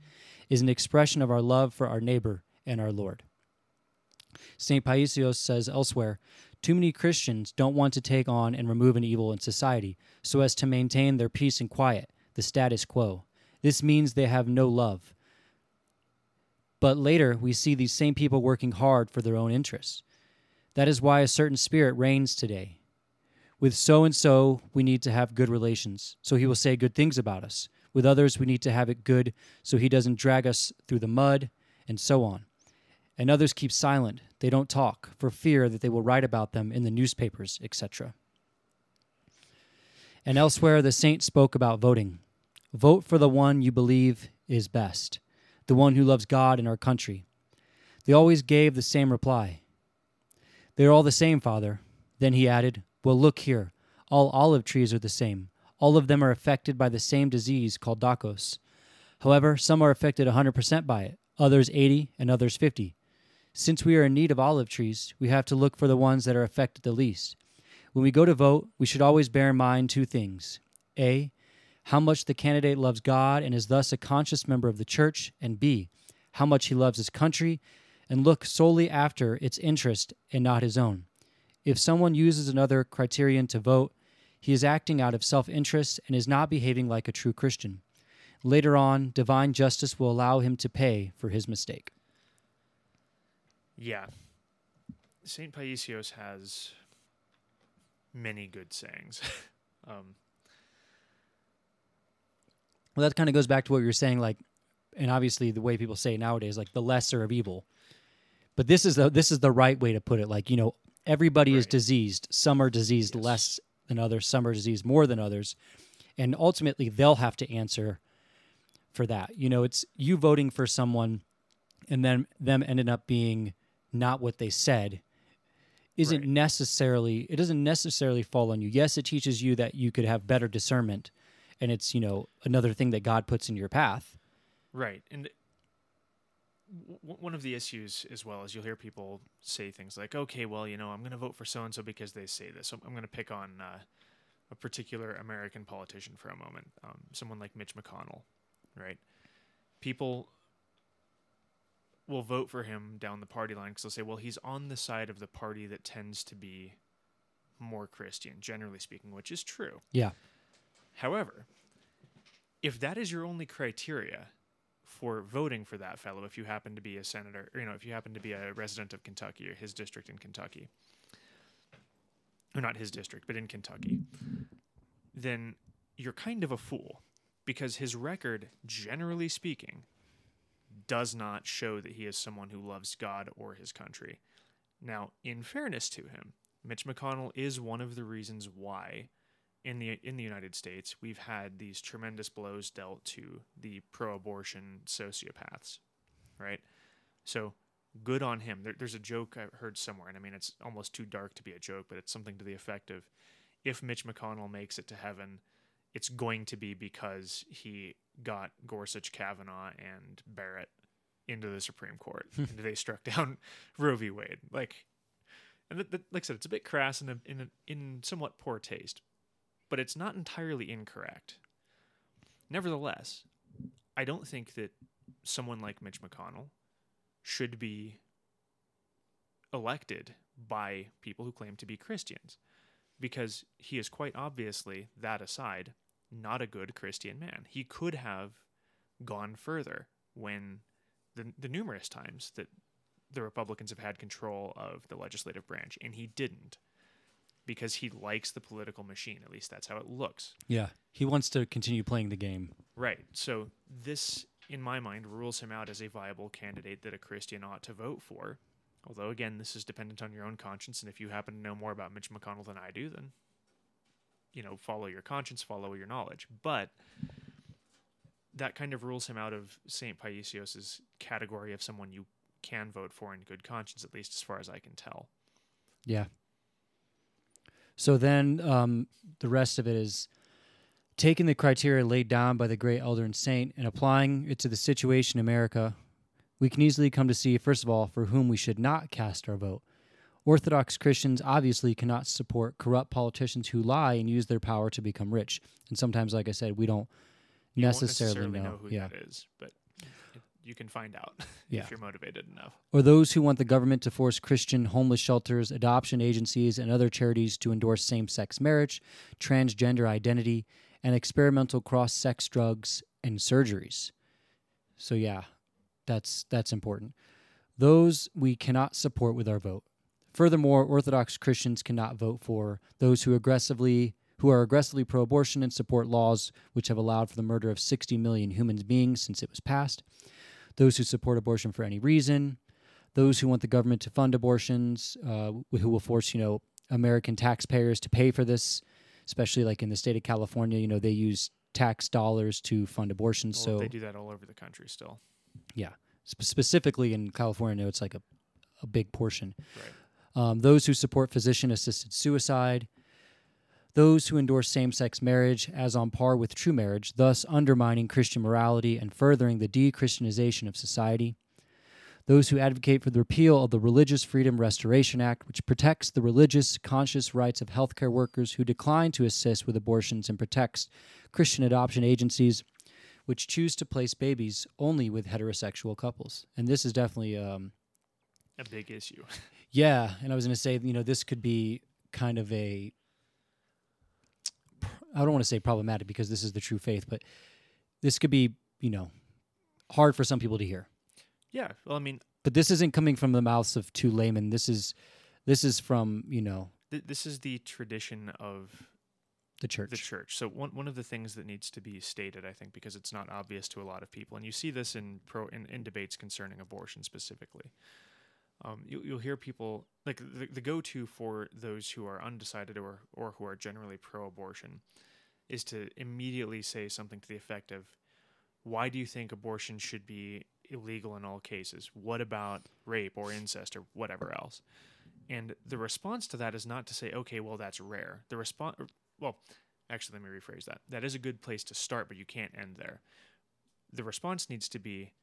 is an expression of our love for our neighbor and our Lord. St. Paisios says elsewhere Too many Christians don't want to take on and remove an evil in society so as to maintain their peace and quiet, the status quo. This means they have no love. But later, we see these same people working hard for their own interests. That is why a certain spirit reigns today. With so and so, we need to have good relations, so he will say good things about us. With others, we need to have it good, so he doesn't drag us through the mud, and so on. And others keep silent. They don't talk, for fear that they will write about them in the newspapers, etc. And elsewhere, the saint spoke about voting. Vote for the one you believe is best the one who loves God and our country. They always gave the same reply. They are all the same, Father. Then he added, Well, look here. All olive trees are the same. All of them are affected by the same disease called Dacos. However, some are affected 100% by it, others 80, and others 50. Since we are in need of olive trees, we have to look for the ones that are affected the least. When we go to vote, we should always bear in mind two things. A, how much the candidate loves God and is thus a conscious member of the church, and B, how much he loves his country and look solely after its interest and not his own. If someone uses another criterion to vote, he is acting out of self interest and is not behaving like a true Christian. Later on, divine justice will allow him to pay for his mistake. Yeah. St. Paisios has many good sayings. um, Well, that kind of goes back to what you were saying, like, and obviously the way people say it nowadays, like the lesser of evil. But this is the this is the right way to put it. Like, you know, everybody is diseased. Some are diseased Yes. less than others. Some are diseased more than others, and ultimately they'll have to answer for that. You know, it's you voting for someone, and then them ending up being not what they said. Isn't Right. necessarily it doesn't necessarily fall on you. Yes, it teaches you that you could have better discernment, and it's you know another thing that God puts in your path. Right. And w- one of the issues as well is you'll hear people say things like, okay, well, you know, I'm going to vote for so and so because they say this. So I'm going to pick on uh, a particular American politician for a moment, um, someone like Mitch McConnell, right? People will vote for him down the party line because they'll say, well, he's on the side of the party that tends to be more Christian, generally speaking, which is true. Yeah. However, if that is your only criteria for voting for that fellow, if you happen to be a senator, or, you know, if you happen to be a resident of Kentucky or his district in Kentucky, or not his district, but in Kentucky, then you're kind of a fool because his record, generally speaking, does not show that he is someone who loves God or his country. Now, in fairness to him, Mitch McConnell is one of the reasons why in the in the United States we've had these tremendous blows dealt to the pro-abortion sociopaths, right? So good on him. There, there's a joke I heard somewhere, and I mean it's almost too dark to be a joke, but it's something to the effect of, if Mitch McConnell makes it to heaven, it's going to be because he got Gorsuch, Kavanaugh, and Barrett into the Supreme Court, and they struck down Roe v. Wade. Like, and like I said, it's a bit crass and in a, in somewhat poor taste, but it's not entirely incorrect. Nevertheless, I don't think that someone like Mitch McConnell should be elected by people who claim to be Christians because he is quite obviously, that aside, not a good Christian man. He could have gone further when the, the numerous times that the Republicans have had control of the legislative branch, and he didn't because he likes the political machine. At least that's how it looks. Yeah. He wants to continue playing the game. Right. So this, in my mind, rules him out as a viable candidate that a Christian ought to vote for. Although, again, this is dependent on your own conscience, and if you happen to know more about Mitch McConnell than I do, then you know, follow your conscience, follow your knowledge. But that kind of rules him out of Saint Paisios's category of someone you can vote for in good conscience, at least as far as I can tell. Yeah. So then um, the rest of it is taking the criteria laid down by the great elder and saint and applying it to the situation in America. We can easily come to see, first of all, for whom we should not cast our vote. Orthodox Christians obviously cannot support corrupt politicians who lie and use their power to become rich. And sometimes, like I said, we don't You necessarily, necessarily know. who yeah. that is, but you can find out Yeah. if you're motivated enough. or those who want the government to force Christian homeless shelters, adoption agencies, and other charities to endorse same sex marriage, transgender identity, and experimental cross sex drugs and surgeries. So yeah, that's that's important. Those we cannot support with our vote. Furthermore, Orthodox Christians cannot vote for those who aggressively who are aggressively pro-abortion and support laws which have allowed for the murder of 60 million human beings since it was passed. Those who support abortion for any reason, those who want the government to fund abortions, uh, who will force you know American taxpayers to pay for this, especially like in the state of California, you know they use tax dollars to fund abortions. Well, so they do that all over the country still. sp- specifically in California, it's like a, a big portion. Right. Um, those who support physician assisted suicide, those who endorse same sex marriage as on par with true marriage, thus undermining Christian morality and furthering the de Christianization of society. Those who advocate for the repeal of the Religious Freedom Restoration Act, which protects the religious, conscious rights of healthcare workers who decline to assist with abortions and protects Christian adoption agencies which choose to place babies only with heterosexual couples. And this is definitely, um, A big issue. yeah. And I was going to say, you know, this could be kind of a, I don't want to say problematic because this is the true faith, but this could be, you know, hard for some people to hear. yeah. Well, I mean, But this isn't coming from the mouths of two laymen. This is, this is from, you know, th- this is the tradition of the church. the church. So one one of the things that needs to be stated, I think, because it's not obvious to a lot of people, and you see this in pro in, in debates concerning abortion specifically. Um, you, you'll hear people like the, the go to for those who are undecided or or who are generally pro-abortion is to immediately say something to the effect of, "Why do you think abortion should be illegal in all cases? What about rape or incest or whatever else?" And the response to that is not to say, "Okay, well that's rare." The response, well, actually, let me rephrase that. That is a good place to start, but you can't end there. The response needs to be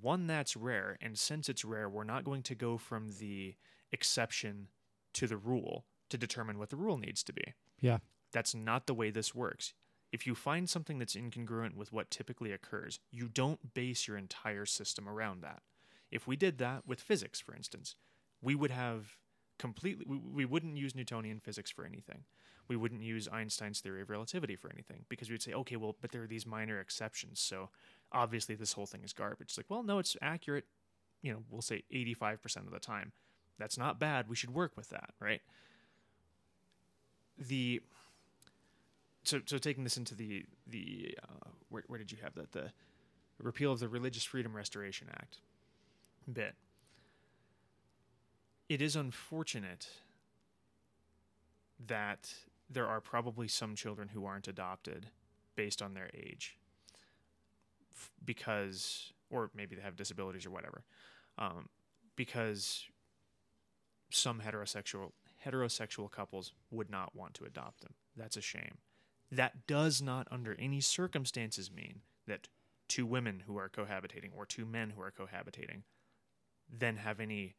one that's rare, and since it's rare, we're not going to go from the exception to the rule to determine what the rule needs to be. Yeah. That's not the way this works. If you find something that's incongruent with what typically occurs, you don't base your entire system around that. If we did that with physics, for instance, we would have completely, we, we wouldn't use Newtonian physics for anything we wouldn't use Einstein's theory of relativity for anything because we'd say, okay, well, but there are these minor exceptions. So obviously this whole thing is garbage. It's like, well, no, it's accurate, you know, we'll say 85% of the time. That's not bad. We should work with that, right? The so so taking this into the the uh, where where did you have that the repeal of the Religious Freedom Restoration Act bit. It is unfortunate that there are probably some children who aren't adopted based on their age F- because or maybe they have disabilities or whatever um, because some heterosexual heterosexual couples would not want to adopt them. That's a shame. That does not under any circumstances mean that two women who are cohabitating or two men who are cohabitating then have any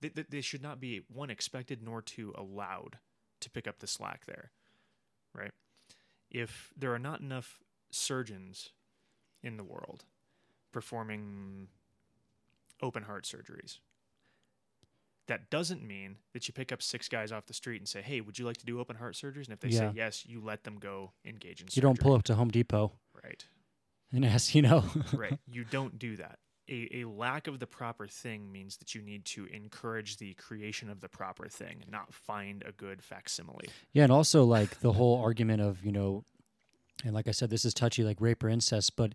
they, they- they should not be one expected nor two allowed to pick up the slack there right if there are not enough surgeons in the world performing open heart surgeries that doesn't mean that you pick up six guys off the street and say hey would you like to do open heart surgeries and if they Yeah. say yes you let them go engage in you don't pull up to Home Depot right and ask, you know. right. You don't do that. A, a lack of the proper thing means that you need to encourage the creation of the proper thing, not find a good facsimile. Yeah, and also like the whole argument of, you know, and like I said, this is touchy like rape or incest, but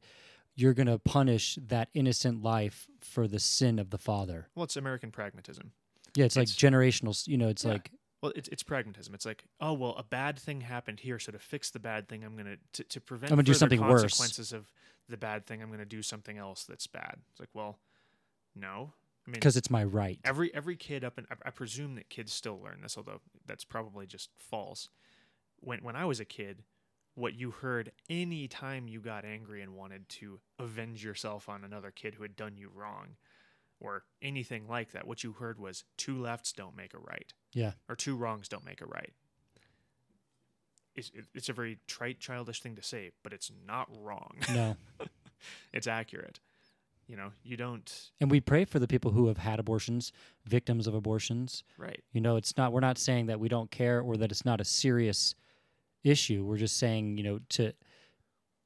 you're going to punish that innocent life for the sin of the father. Well, it's American pragmatism. Yeah, it's, like generational, you know, it's Yeah. like, Well, it's, it's pragmatism. It's like, oh well, a bad thing happened here, so to fix the bad thing, I'm gonna to, to prevent I'm gonna do something worse. of the bad thing. I'm going to do something else that's bad. It's like, well, no. I mean, because it's my right. every every kid up and I, I presume that kids still learn this, although that's probably just false. When when I was a kid, what you heard any time you got angry and wanted to avenge yourself on another kid who had done you wrong, or anything like that, what you heard was two lefts don't make a right. Yeah. Or two wrongs don't make a right. It's, it's a very trite, childish thing to say, but it's not wrong. No. it's accurate. You know, you don't. and we pray for the people who have had abortions, victims of abortions. Right. You know, it's not we're not saying that we don't care or that it's not a serious issue. We're just saying, you know, to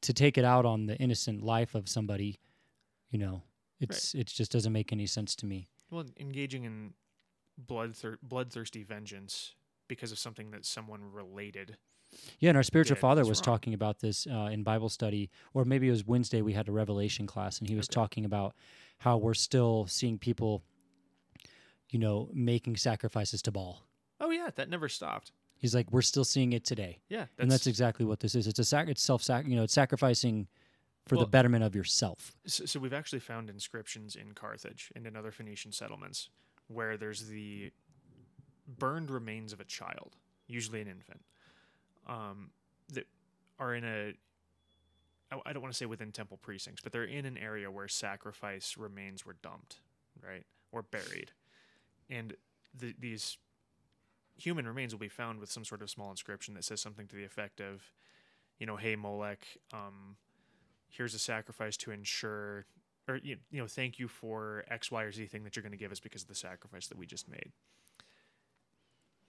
to take it out on the innocent life of somebody, you know, it's it just doesn't make any sense to me. Well, engaging in bloodthir- bloodthirsty vengeance because of something that someone related. Yeah, and our spiritual Yeah, father was wrong. talking about this uh, in Bible study, or maybe it was Wednesday. We had a Revelation class, and he was Okay. talking about how we're still seeing people, you know, making sacrifices to Baal. Oh yeah, that never stopped. He's like, we're still seeing it today, Yeah, that's, and that's exactly what this is. It's a sac- it's self sac, you know, it's sacrificing for Well- the betterment of yourself. so, so we've actually found inscriptions in Carthage and in other Phoenician settlements where there's the burned remains of a child, usually an infant, um, that are in a I don't want to say within temple precincts, but they're in an area where sacrifice remains were dumped, right, or buried, and the, these human remains will be found with some sort of small inscription that says something to the effect of, you know, hey Molech, um, here's a sacrifice to ensure or you, you know thank you for x y or z thing that you're going to give us because of the sacrifice that we just made.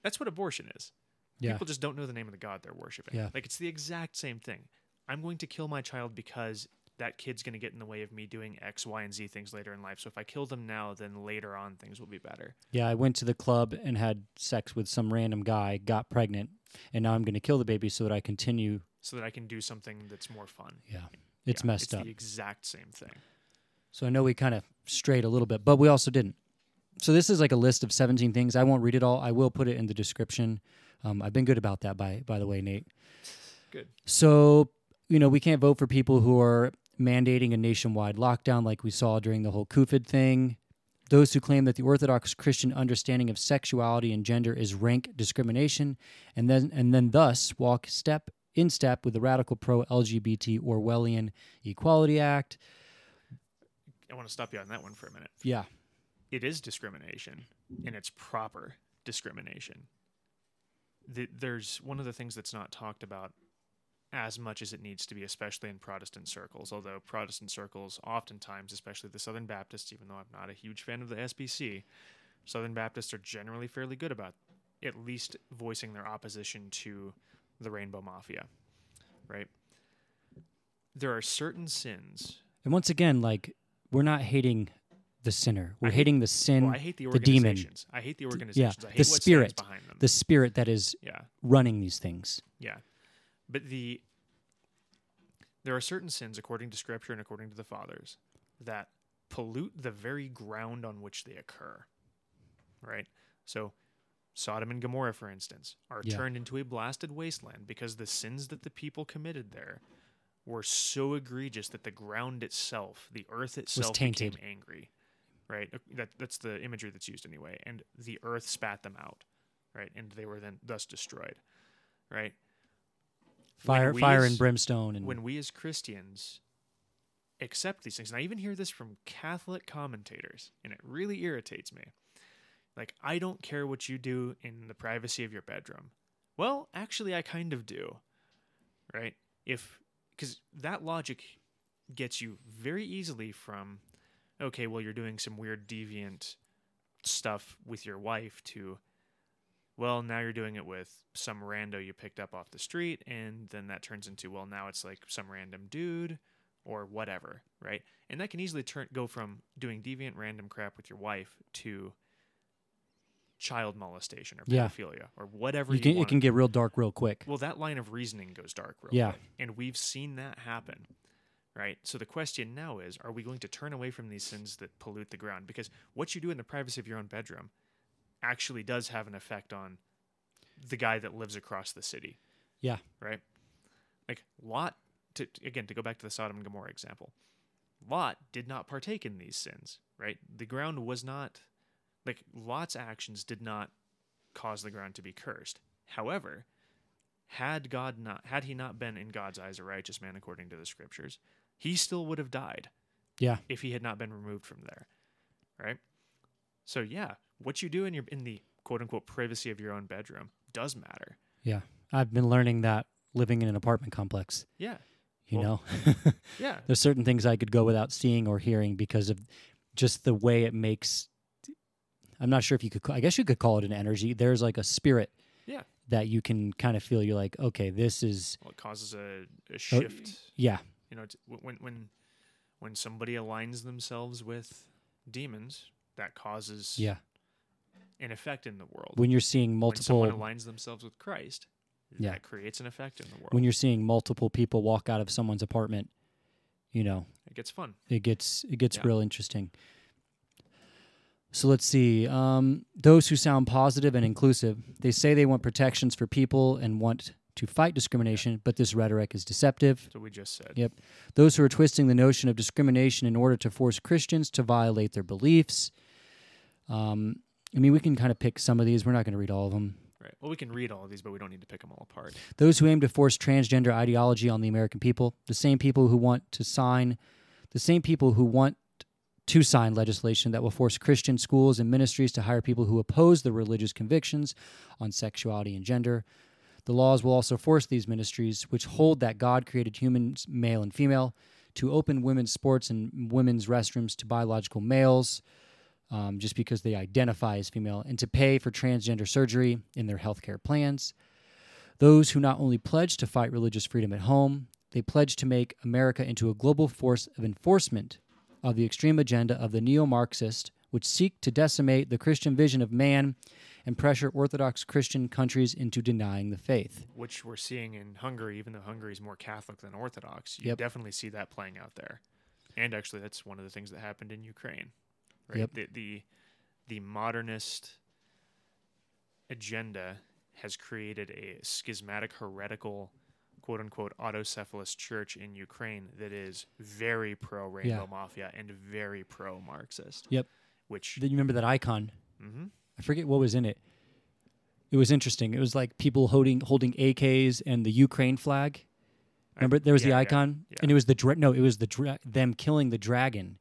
That's what abortion is Yeah, people just don't know the name of the god they're worshiping Yeah. like it's the exact same thing i'm going to kill my child because that kid's going to get in the way of me doing x y and z things later in life so if i kill them now then later on things will be better yeah. I went to the club and had sex with some random guy, got pregnant, and now I'm going to kill the baby so that I continue. so that i can do something that's more fun Yeah, it's Yeah, messed it's up. the exact same thing So I know we kind of strayed a little bit, but we also didn't. So this is like a list of 17 things. I won't read it all. I will put it in the description. Um, I've been good about that, by by the way, Nate. good So you know we can't vote for people who are mandating a nationwide lockdown, like we saw during the whole COVID thing. Those who claim that the Orthodox Christian understanding of sexuality and gender is rank discrimination, and then and then thus walk step in step with the radical pro-LGBT Orwellian Equality Act. i want to stop you on that one for a minute Yeah, it is discrimination and it's proper discrimination. The, there's one of the things that's not talked about as much as it needs to be, especially in Protestant circles. Although Protestant circles, oftentimes, especially the Southern Baptists, even though I'm not a huge fan of the SBC, Southern Baptists are generally fairly good about at least voicing their opposition to the Rainbow Mafia, right? There are certain sins. and once again, like we're not hating the sinner; we're hate- hating the sin, Well, I hate the the demon. organizations. I hate the organizations. I hate the what spirit. behind them. the spirit that is yeah. running these things. Yeah. But the there are certain sins according to scripture and according to the fathers that pollute the very ground on which they occur. Right? So Sodom and Gomorrah, for instance, are Yeah. turned into a blasted wasteland because the sins that the people committed there were so egregious that the ground itself, the earth itself, was tainted. became angry. Right? That that's the imagery that's used anyway. And the earth spat them out. Right? And they were then thus destroyed. Right? Fire, fire as- and brimstone, and when we as Christians accept these things, and I even hear this from Catholic commentators, and it really irritates me. Like, I don't care what you do in the privacy of your bedroom. Well, actually, I kind of do. Right? If, because that logic gets you very easily from, okay, well, you're doing some weird deviant stuff with your wife to, well, now you're doing it with some rando you picked up off the street, and then that turns into, well, now it's like some random dude or whatever, right? And that can easily turn go from doing deviant random crap with your wife to child molestation or Yeah. pedophilia or whatever you you, can, it can get real dark real quick. Well, that line of reasoning goes dark real Yeah. quick. And we've seen that happen. Right? So the question now is are we going to turn away from these sins that pollute the ground? Because what you do in the privacy of your own bedroom actually does have an effect on the guy that lives across the city. Yeah. Right? Like Lot to again to go back to the Sodom and Gomorrah example, Lot did not partake in these sins. Right, the ground was not like Lot's actions did not cause the ground to be cursed. However, had God not had he not been in God's eyes a righteous man according to the scriptures, he still would have died Yeah. if he had not been removed from there. Right? So yeah, what you do in your in the quote unquote privacy of your own bedroom does matter. Yeah. I've been learning that living in an apartment complex, Yeah. you Well- know. Yeah. There's certain things I could go without seeing or hearing because of just the way it makes I'm not sure if you could I guess you could call it an energy. There's like a spirit Yeah. that you can kind of feel you're like, okay, this is Well, it causes a, a Oh, shift. yeah. You know, it's, when when when somebody aligns themselves with demons, that causes Yeah. an effect in the world. When you're seeing when multiple someone aligns themselves with Christ, Yeah. that creates an effect in the world. when you're seeing multiple people walk out of someone's apartment, you know, it gets fun. it gets it gets Yeah. real interesting. So let's see. Um, those who sound positive and inclusive, they say they want protections for people and want to fight discrimination, but this rhetoric is deceptive. So we just said. Yep. Those who are twisting the notion of discrimination in order to force Christians to violate their beliefs. Um, I mean, we can kind of pick some of these. We're not going to read all of them. Right. Well, we can read all of these, but we don't need to pick them all apart. Those who aim to force transgender ideology on the American people, the same people who want to sign, the same people who want to sign legislation that will force Christian schools and ministries to hire people who oppose their religious convictions on sexuality and gender. The laws will also force these ministries, which hold that God created humans, male and female, to open women's sports and women's restrooms to biological males um, just because they identify as female, and to pay for transgender surgery in their healthcare plans. Those who not only pledge to fight religious freedom at home, they pledge to make America into a global force of enforcement of the extreme agenda of the neo Marxist, which seek to decimate the Christian vision of man and pressure Orthodox Christian countries into denying the faith. Which we're seeing in Hungary, even though Hungary is more Catholic than Orthodox. You Yep. definitely see that playing out there. And actually, that's one of the things that happened in Ukraine. Right. Yep. The, the the modernist agenda has created a schismatic, heretical, quote unquote, autocephalous church in Ukraine that is very pro Rainbow Yeah. Mafia and very pro Marxist. Yep. Which, Then you remember that icon? hmm I forget what was in it. It was interesting. It was like people holding holding AKs and the Ukraine flag. Remember, there was the yeah, yeah, icon, yeah. and it was the dra- no, it was the dra- them killing the dragon,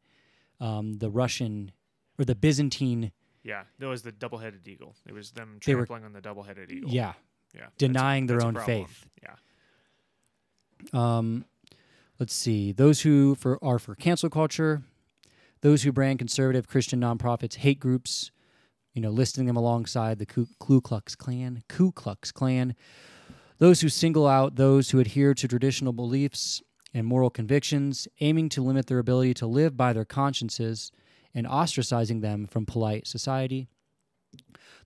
um, the Russian or the Byzantine. yeah, that was the double-headed eagle. It was them They were- trampling on the double-headed eagle. Yeah, yeah, that's a- denying their own faith. Yeah, Um, let's see. Those who for are for cancel culture, those who brand conservative Christian nonprofits, hate groups, you know, listing them alongside the Ku, Ku Klux Klan, Ku Klux Klan. Those who single out those who adhere to traditional beliefs and moral convictions, aiming to limit their ability to live by their consciences and ostracizing them from polite society.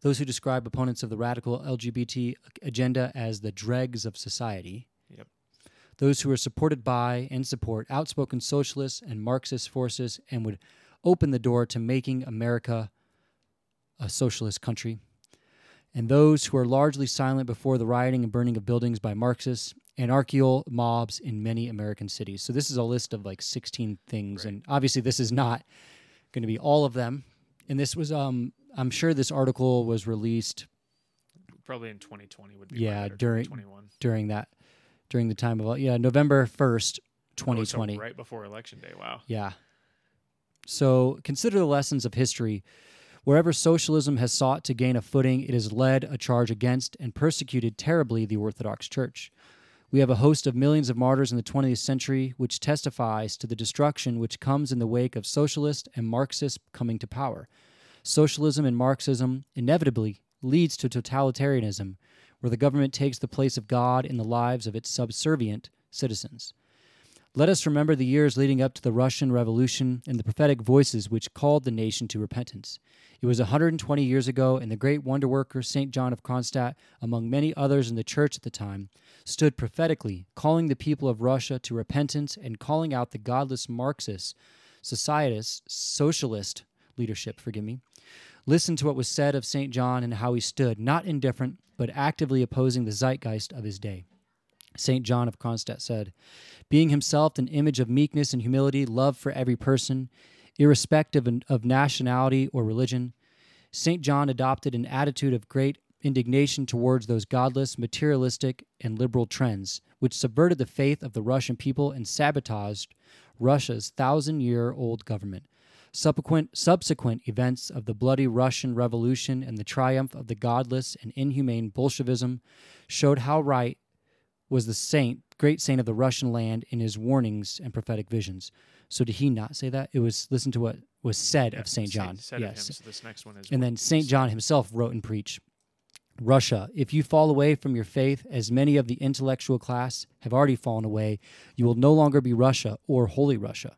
Those who describe opponents of the radical LGBT agenda as the dregs of society yep. those who are supported by and support outspoken socialist and Marxist forces and would open the door to making America a socialist country, and those who are largely silent before the rioting and burning of buildings by Marxists, anarchical mobs in many American cities. So this is a list of like 16 things, Right. and obviously this is not going to be all of them. And this was, um, I'm sure this article was released Probably in 2020 would be Yeah, during- 2021. during that, during the time of, yeah, November 1st, Oh, so 2020. right before election day. Wow. Yeah. So consider the lessons of history. Wherever socialism has sought to gain a footing, it has led a charge against and persecuted terribly the Orthodox Church. We have a host of millions of martyrs in the 20th century, which testifies to the destruction which comes in the wake of socialist and Marxist coming to power. Socialism and Marxism inevitably leads to totalitarianism, where the government takes the place of God in the lives of its subservient citizens. Let us remember the years leading up to the Russian Revolution and the prophetic voices which called the nation to repentance. It was 120 years ago, and the great wonder worker St. John of Kronstadt, among many others in the church at the time, stood prophetically, calling the people of Russia to repentance and calling out the godless Marxist, societist, socialist leadership, forgive me. Listen to what was said of St. John and how he stood, not indifferent, but actively opposing the zeitgeist of his day. St. John of Kronstadt said, Being himself an image of meekness and humility, love for every person, irrespective of nationality or religion, St. John adopted an attitude of great indignation towards those godless, materialistic, and liberal trends, which subverted the faith of the Russian people and sabotaged Russia's thousand year old government. Subsequent, subsequent events of the bloody Russian Revolution and the triumph of the godless and inhumane Bolshevism showed how right was the saint, great saint of the Russian land, in his warnings and prophetic visions. So did he not say that? It was listen to what was said Yeah, of Saint John. Said of yes. him, so this next one is And then St. John himself wrote and preached Russia, if you fall away from your faith, as many of the intellectual class have already fallen away, you will no longer be Russia or Holy Russia.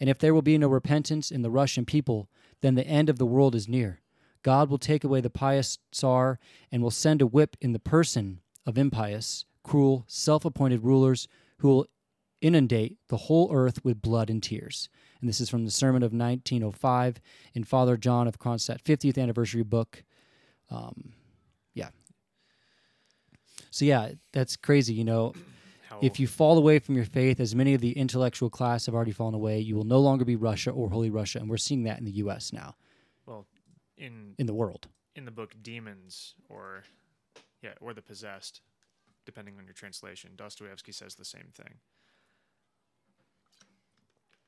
And if there will be no repentance in the Russian people, then the end of the world is near. God will take away the pious Tsar and will send a whip in the person of impious, cruel, self appointed rulers who will inundate the whole earth with blood and tears. And this is from the sermon of 1905 in Father John of Kronstadt 50th anniversary book. Um, yeah. So yeah, that's crazy. You know, how if you fall away from your faith, as many of the intellectual class have already fallen away, you will no longer be Russia or Holy Russia, and we're seeing that in the U.S. now, well in in the world. in the book Demons or yeah or the Possessed, depending on your translation, Dostoevsky says the same thing.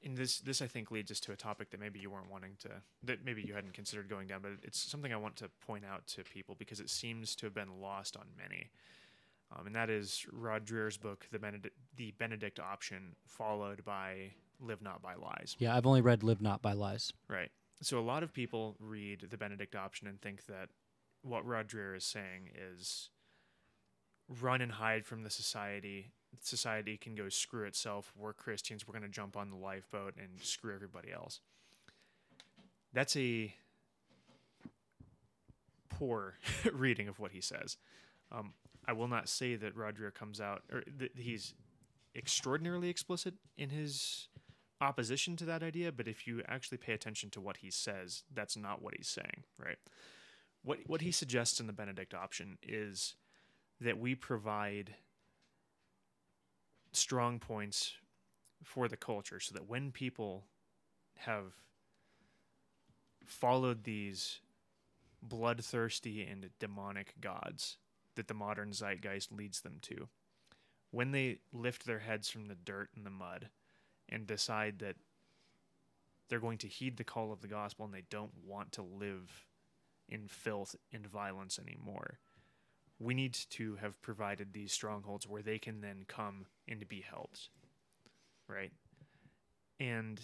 And this this I think leads us to a topic that maybe you weren't wanting to that maybe you hadn't considered going down, but it's something I want to point out to people because it seems to have been lost on many. Um, and that is Rod Dreher's book, The Benedict, the Benedict Option, followed by Live Not by Lies. Yeah, I've only read "Live Not by Lies." Right. So a lot of people read the Benedict option and think that what Rod Dreher is saying is run and hide from the society. Society can go screw itself. We're Christians. We're going to jump on the lifeboat and screw everybody else. That's a poor reading of what he says. Um, I will not say that Rod Dreher comes out, or that he's extraordinarily explicit in his opposition to that idea, but if you actually pay attention to what he says, that's not what he's saying, right? What what he suggests in the Benedict option is that we provide strong points for the culture so that when people have followed these bloodthirsty and demonic gods that the modern zeitgeist leads them to, when they lift their heads from the dirt and the mud and decide that they're going to heed the call of the gospel and they don't want to live in filth and violence anymore. We need to have provided these strongholds where they can then come and be helped. Right? And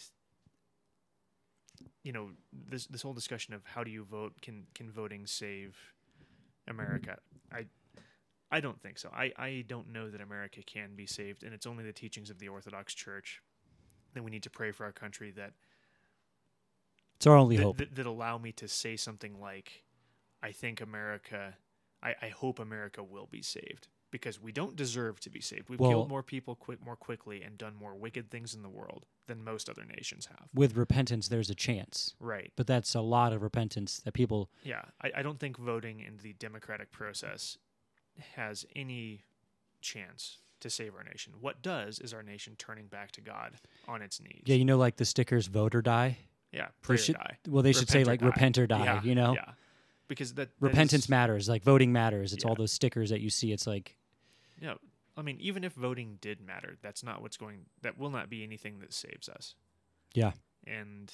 you know, this this whole discussion of how do you vote can can voting save America? I I don't think so. I, I don't know that America can be saved, and it's only the teachings of the Orthodox Church that we need to pray for our country that It's our only that, hope. that, that allow me to say something like, I think America, I, I hope America will be saved because we don't deserve to be saved. We've Well- killed more people quick, more quickly and done more wicked things in the world than most other nations have. With repentance, there's a chance, Right. but that's a lot of repentance that people. Yeah. I, I don't think voting in the democratic process has any chance to save our nation. What does is our nation turning back to God on its knees. Yeah, you know, like the stickers "Vote or Die." Yeah. Pray or should- die. Well, they should say Repent like die. "Repent or Die." Yeah, you know, Yeah. Because that, that repentance is- matters. Like voting matters. It's all those stickers that you see. It's like Yeah, I mean, even if voting did matter, that's not what's going. That will not be anything that saves us. Yeah. And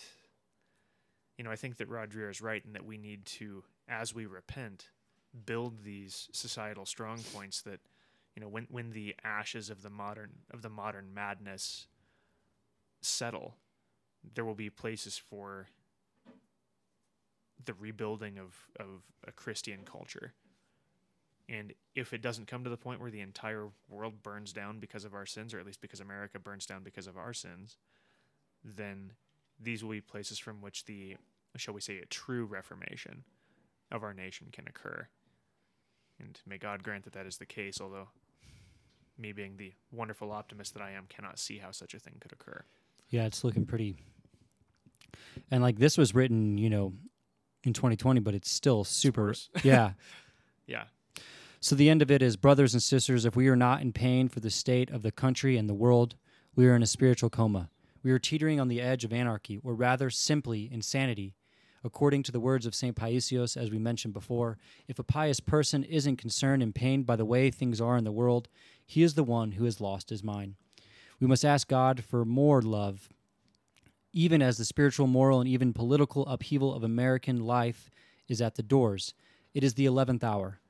you know, I think that Rod is right in that we need to, as we repent, build these societal strong points that, you know, when when the ashes of the modern of the modern madness settle, there will be places for the rebuilding of of a Christian culture. And if it doesn't come to the point where the entire world burns down because of our sins, or at least because America burns down because of our sins, then these will be places from which the, shall we say, a true reformation of our nation can occur. And may God grant that that is the case, although me being the wonderful optimist that I am, cannot see how such a thing could occur. yeah, it's looking pretty. And like this was written, you know, in 2020, but it's still super. course. yeah. Yeah. So the end of it is, brothers and sisters, if we are not in pain for the state of the country and the world, we are in a spiritual coma. We are teetering on the edge of anarchy, or rather, simply insanity. According to the words of St. Paisios, as we mentioned before, if a pious person isn't concerned and pained by the way things are in the world, he is the one who has lost his mind. We must ask God for more love, even as the spiritual, moral, and even political upheaval of American life is at the doors. It is the 11th hour.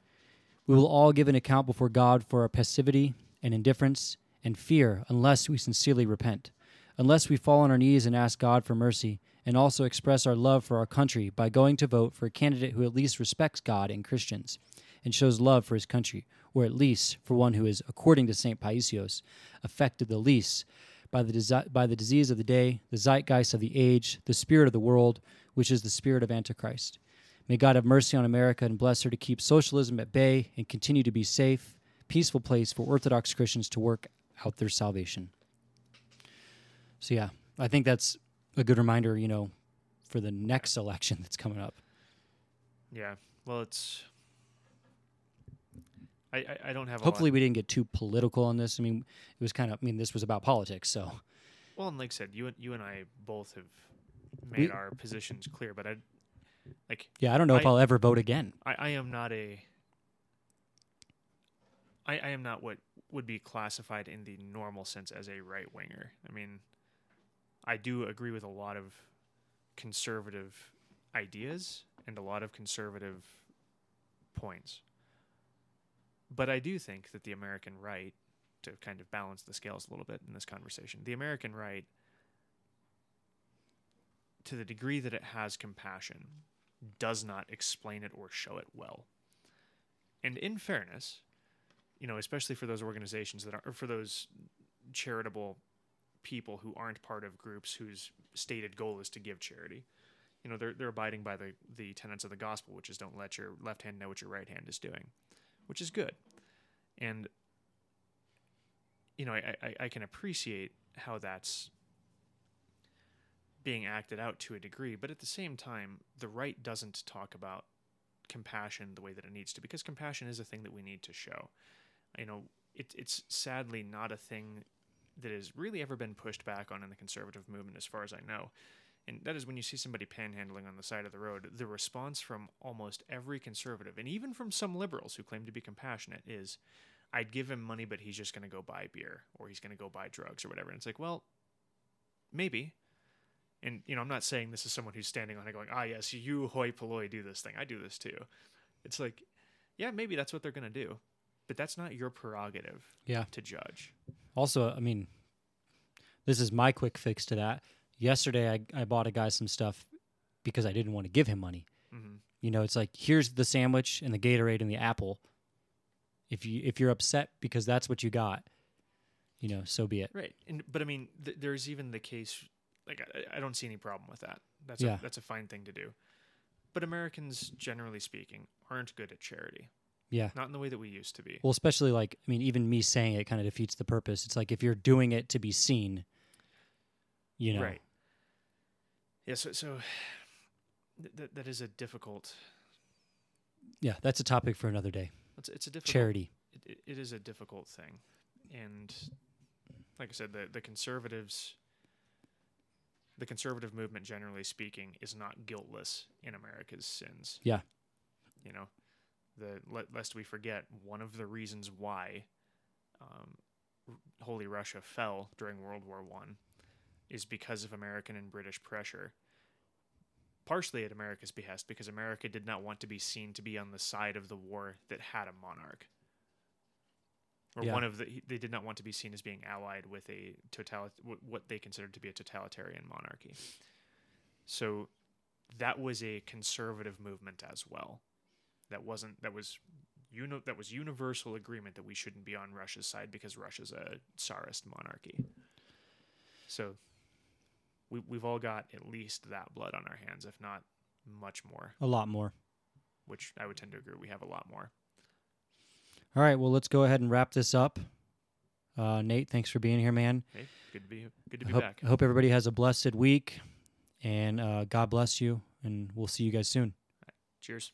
We will all give an account before God for our passivity and indifference and fear unless we sincerely repent, unless we fall on our knees and ask God for mercy, and also express our love for our country by going to vote for a candidate who at least respects God and Christians and shows love for his country, or at least for one who is, according to St. Paisios, affected the least by the, desi- by the disease of the day, the zeitgeist of the age, the spirit of the world, which is the spirit of Antichrist. May God have mercy on America and bless her to keep socialism at bay and continue to be safe, peaceful place for Orthodox Christians to work out their salvation. So yeah, I think that's a good reminder, you know, for the next election that's coming up. Yeah. Well, it's. I, I, I don't have. Hopefully, we didn't get too political on this. I mean, it was kind of. I mean, this was about politics, so Well, and like I said, you and you and I both have We- made our positions clear, but I, like, yeah, I don't know if I- I'll ever vote again. I, I am not a. I, I am not what would be classified in the normal sense as a right winger. I mean, I do agree with a lot of conservative ideas and a lot of conservative points. But I do think that the American right, to kind of balance the scales a little bit in this conversation, the American right, to the degree that it has compassion, does not explain it or show it well. And in fairness, you know, especially for those organizations that are, or for those charitable people who aren't part of groups whose stated goal is to give charity, you know, they're they're abiding by the the tenets of the gospel, which is don't let your left hand know what your right hand is doing, which is good. And you know, I, I, I can appreciate how that's being acted out to a degree, but at the same time, the right doesn't talk about compassion the way that it needs to, because compassion is a thing that we need to show. You know, it, it's sadly not a thing that has really ever been pushed back on in the conservative movement, as far as I know. And that is when you see somebody panhandling on the side of the road, the response from almost every conservative, and even from some liberals who claim to be compassionate, is I'd give him money, but he's just going to go buy beer or he's going to go buy drugs or whatever. And it's like, well, maybe. And, you know, I'm not saying this is someone who's standing on it going, ah, yes, you hoi polloi do this thing. I do this too. It's like, yeah, maybe that's what they're going to do. But that's not your prerogative Yeah. to judge. Also, I mean, this is my quick fix to that. Yesterday, I, I bought a guy some stuff because I didn't want to give him money. hmm You know, it's like here's the sandwich and the Gatorade and the apple. If you if you're upset because that's what you got, you know, so be it. Right. And, but I mean, th- there's even the case, like, I, I don't see any problem with that. That's, Yeah. a, that's a fine thing to do. But Americans, generally speaking, aren't good at charity. Yeah. Not in the way that we used to be. Well, especially like I mean, even me saying it kind of defeats the purpose. It's like if you're doing it to be seen, you know, Right. Yeah. So, so th- that that is a difficult. yeah, that's a topic for another day. It's, it's a difficult. Charity. It, it, is a difficult thing, and like I said, the the conservatives. The conservative movement, generally speaking, is not guiltless in America's sins. Yeah. You know, the le- lest we forget one of the reasons why um, R- Holy Russia fell during World War One is because of American and British pressure. Partially at America's behest, because America did not want to be seen to be on the side of the war that had a monarch, or Yeah. one of the. They did not want to be seen as being allied with a totalit- what they considered to be a totalitarian monarchy. So, that was a conservative movement as well. That wasn't. That was. you know that was universal agreement that we shouldn't be on Russia's side because Russia's a Tsarist monarchy. So we, we've all got at least that blood on our hands, if not much more, A lot more. which I would tend to agree we have a lot more. All right, well, let's go ahead and wrap this up. Uh, Nate, thanks for being here, man. Hey, good to be good to I be hope, back. I hope everybody has a blessed week, and uh, God bless you, and we'll see you guys soon. Cheers.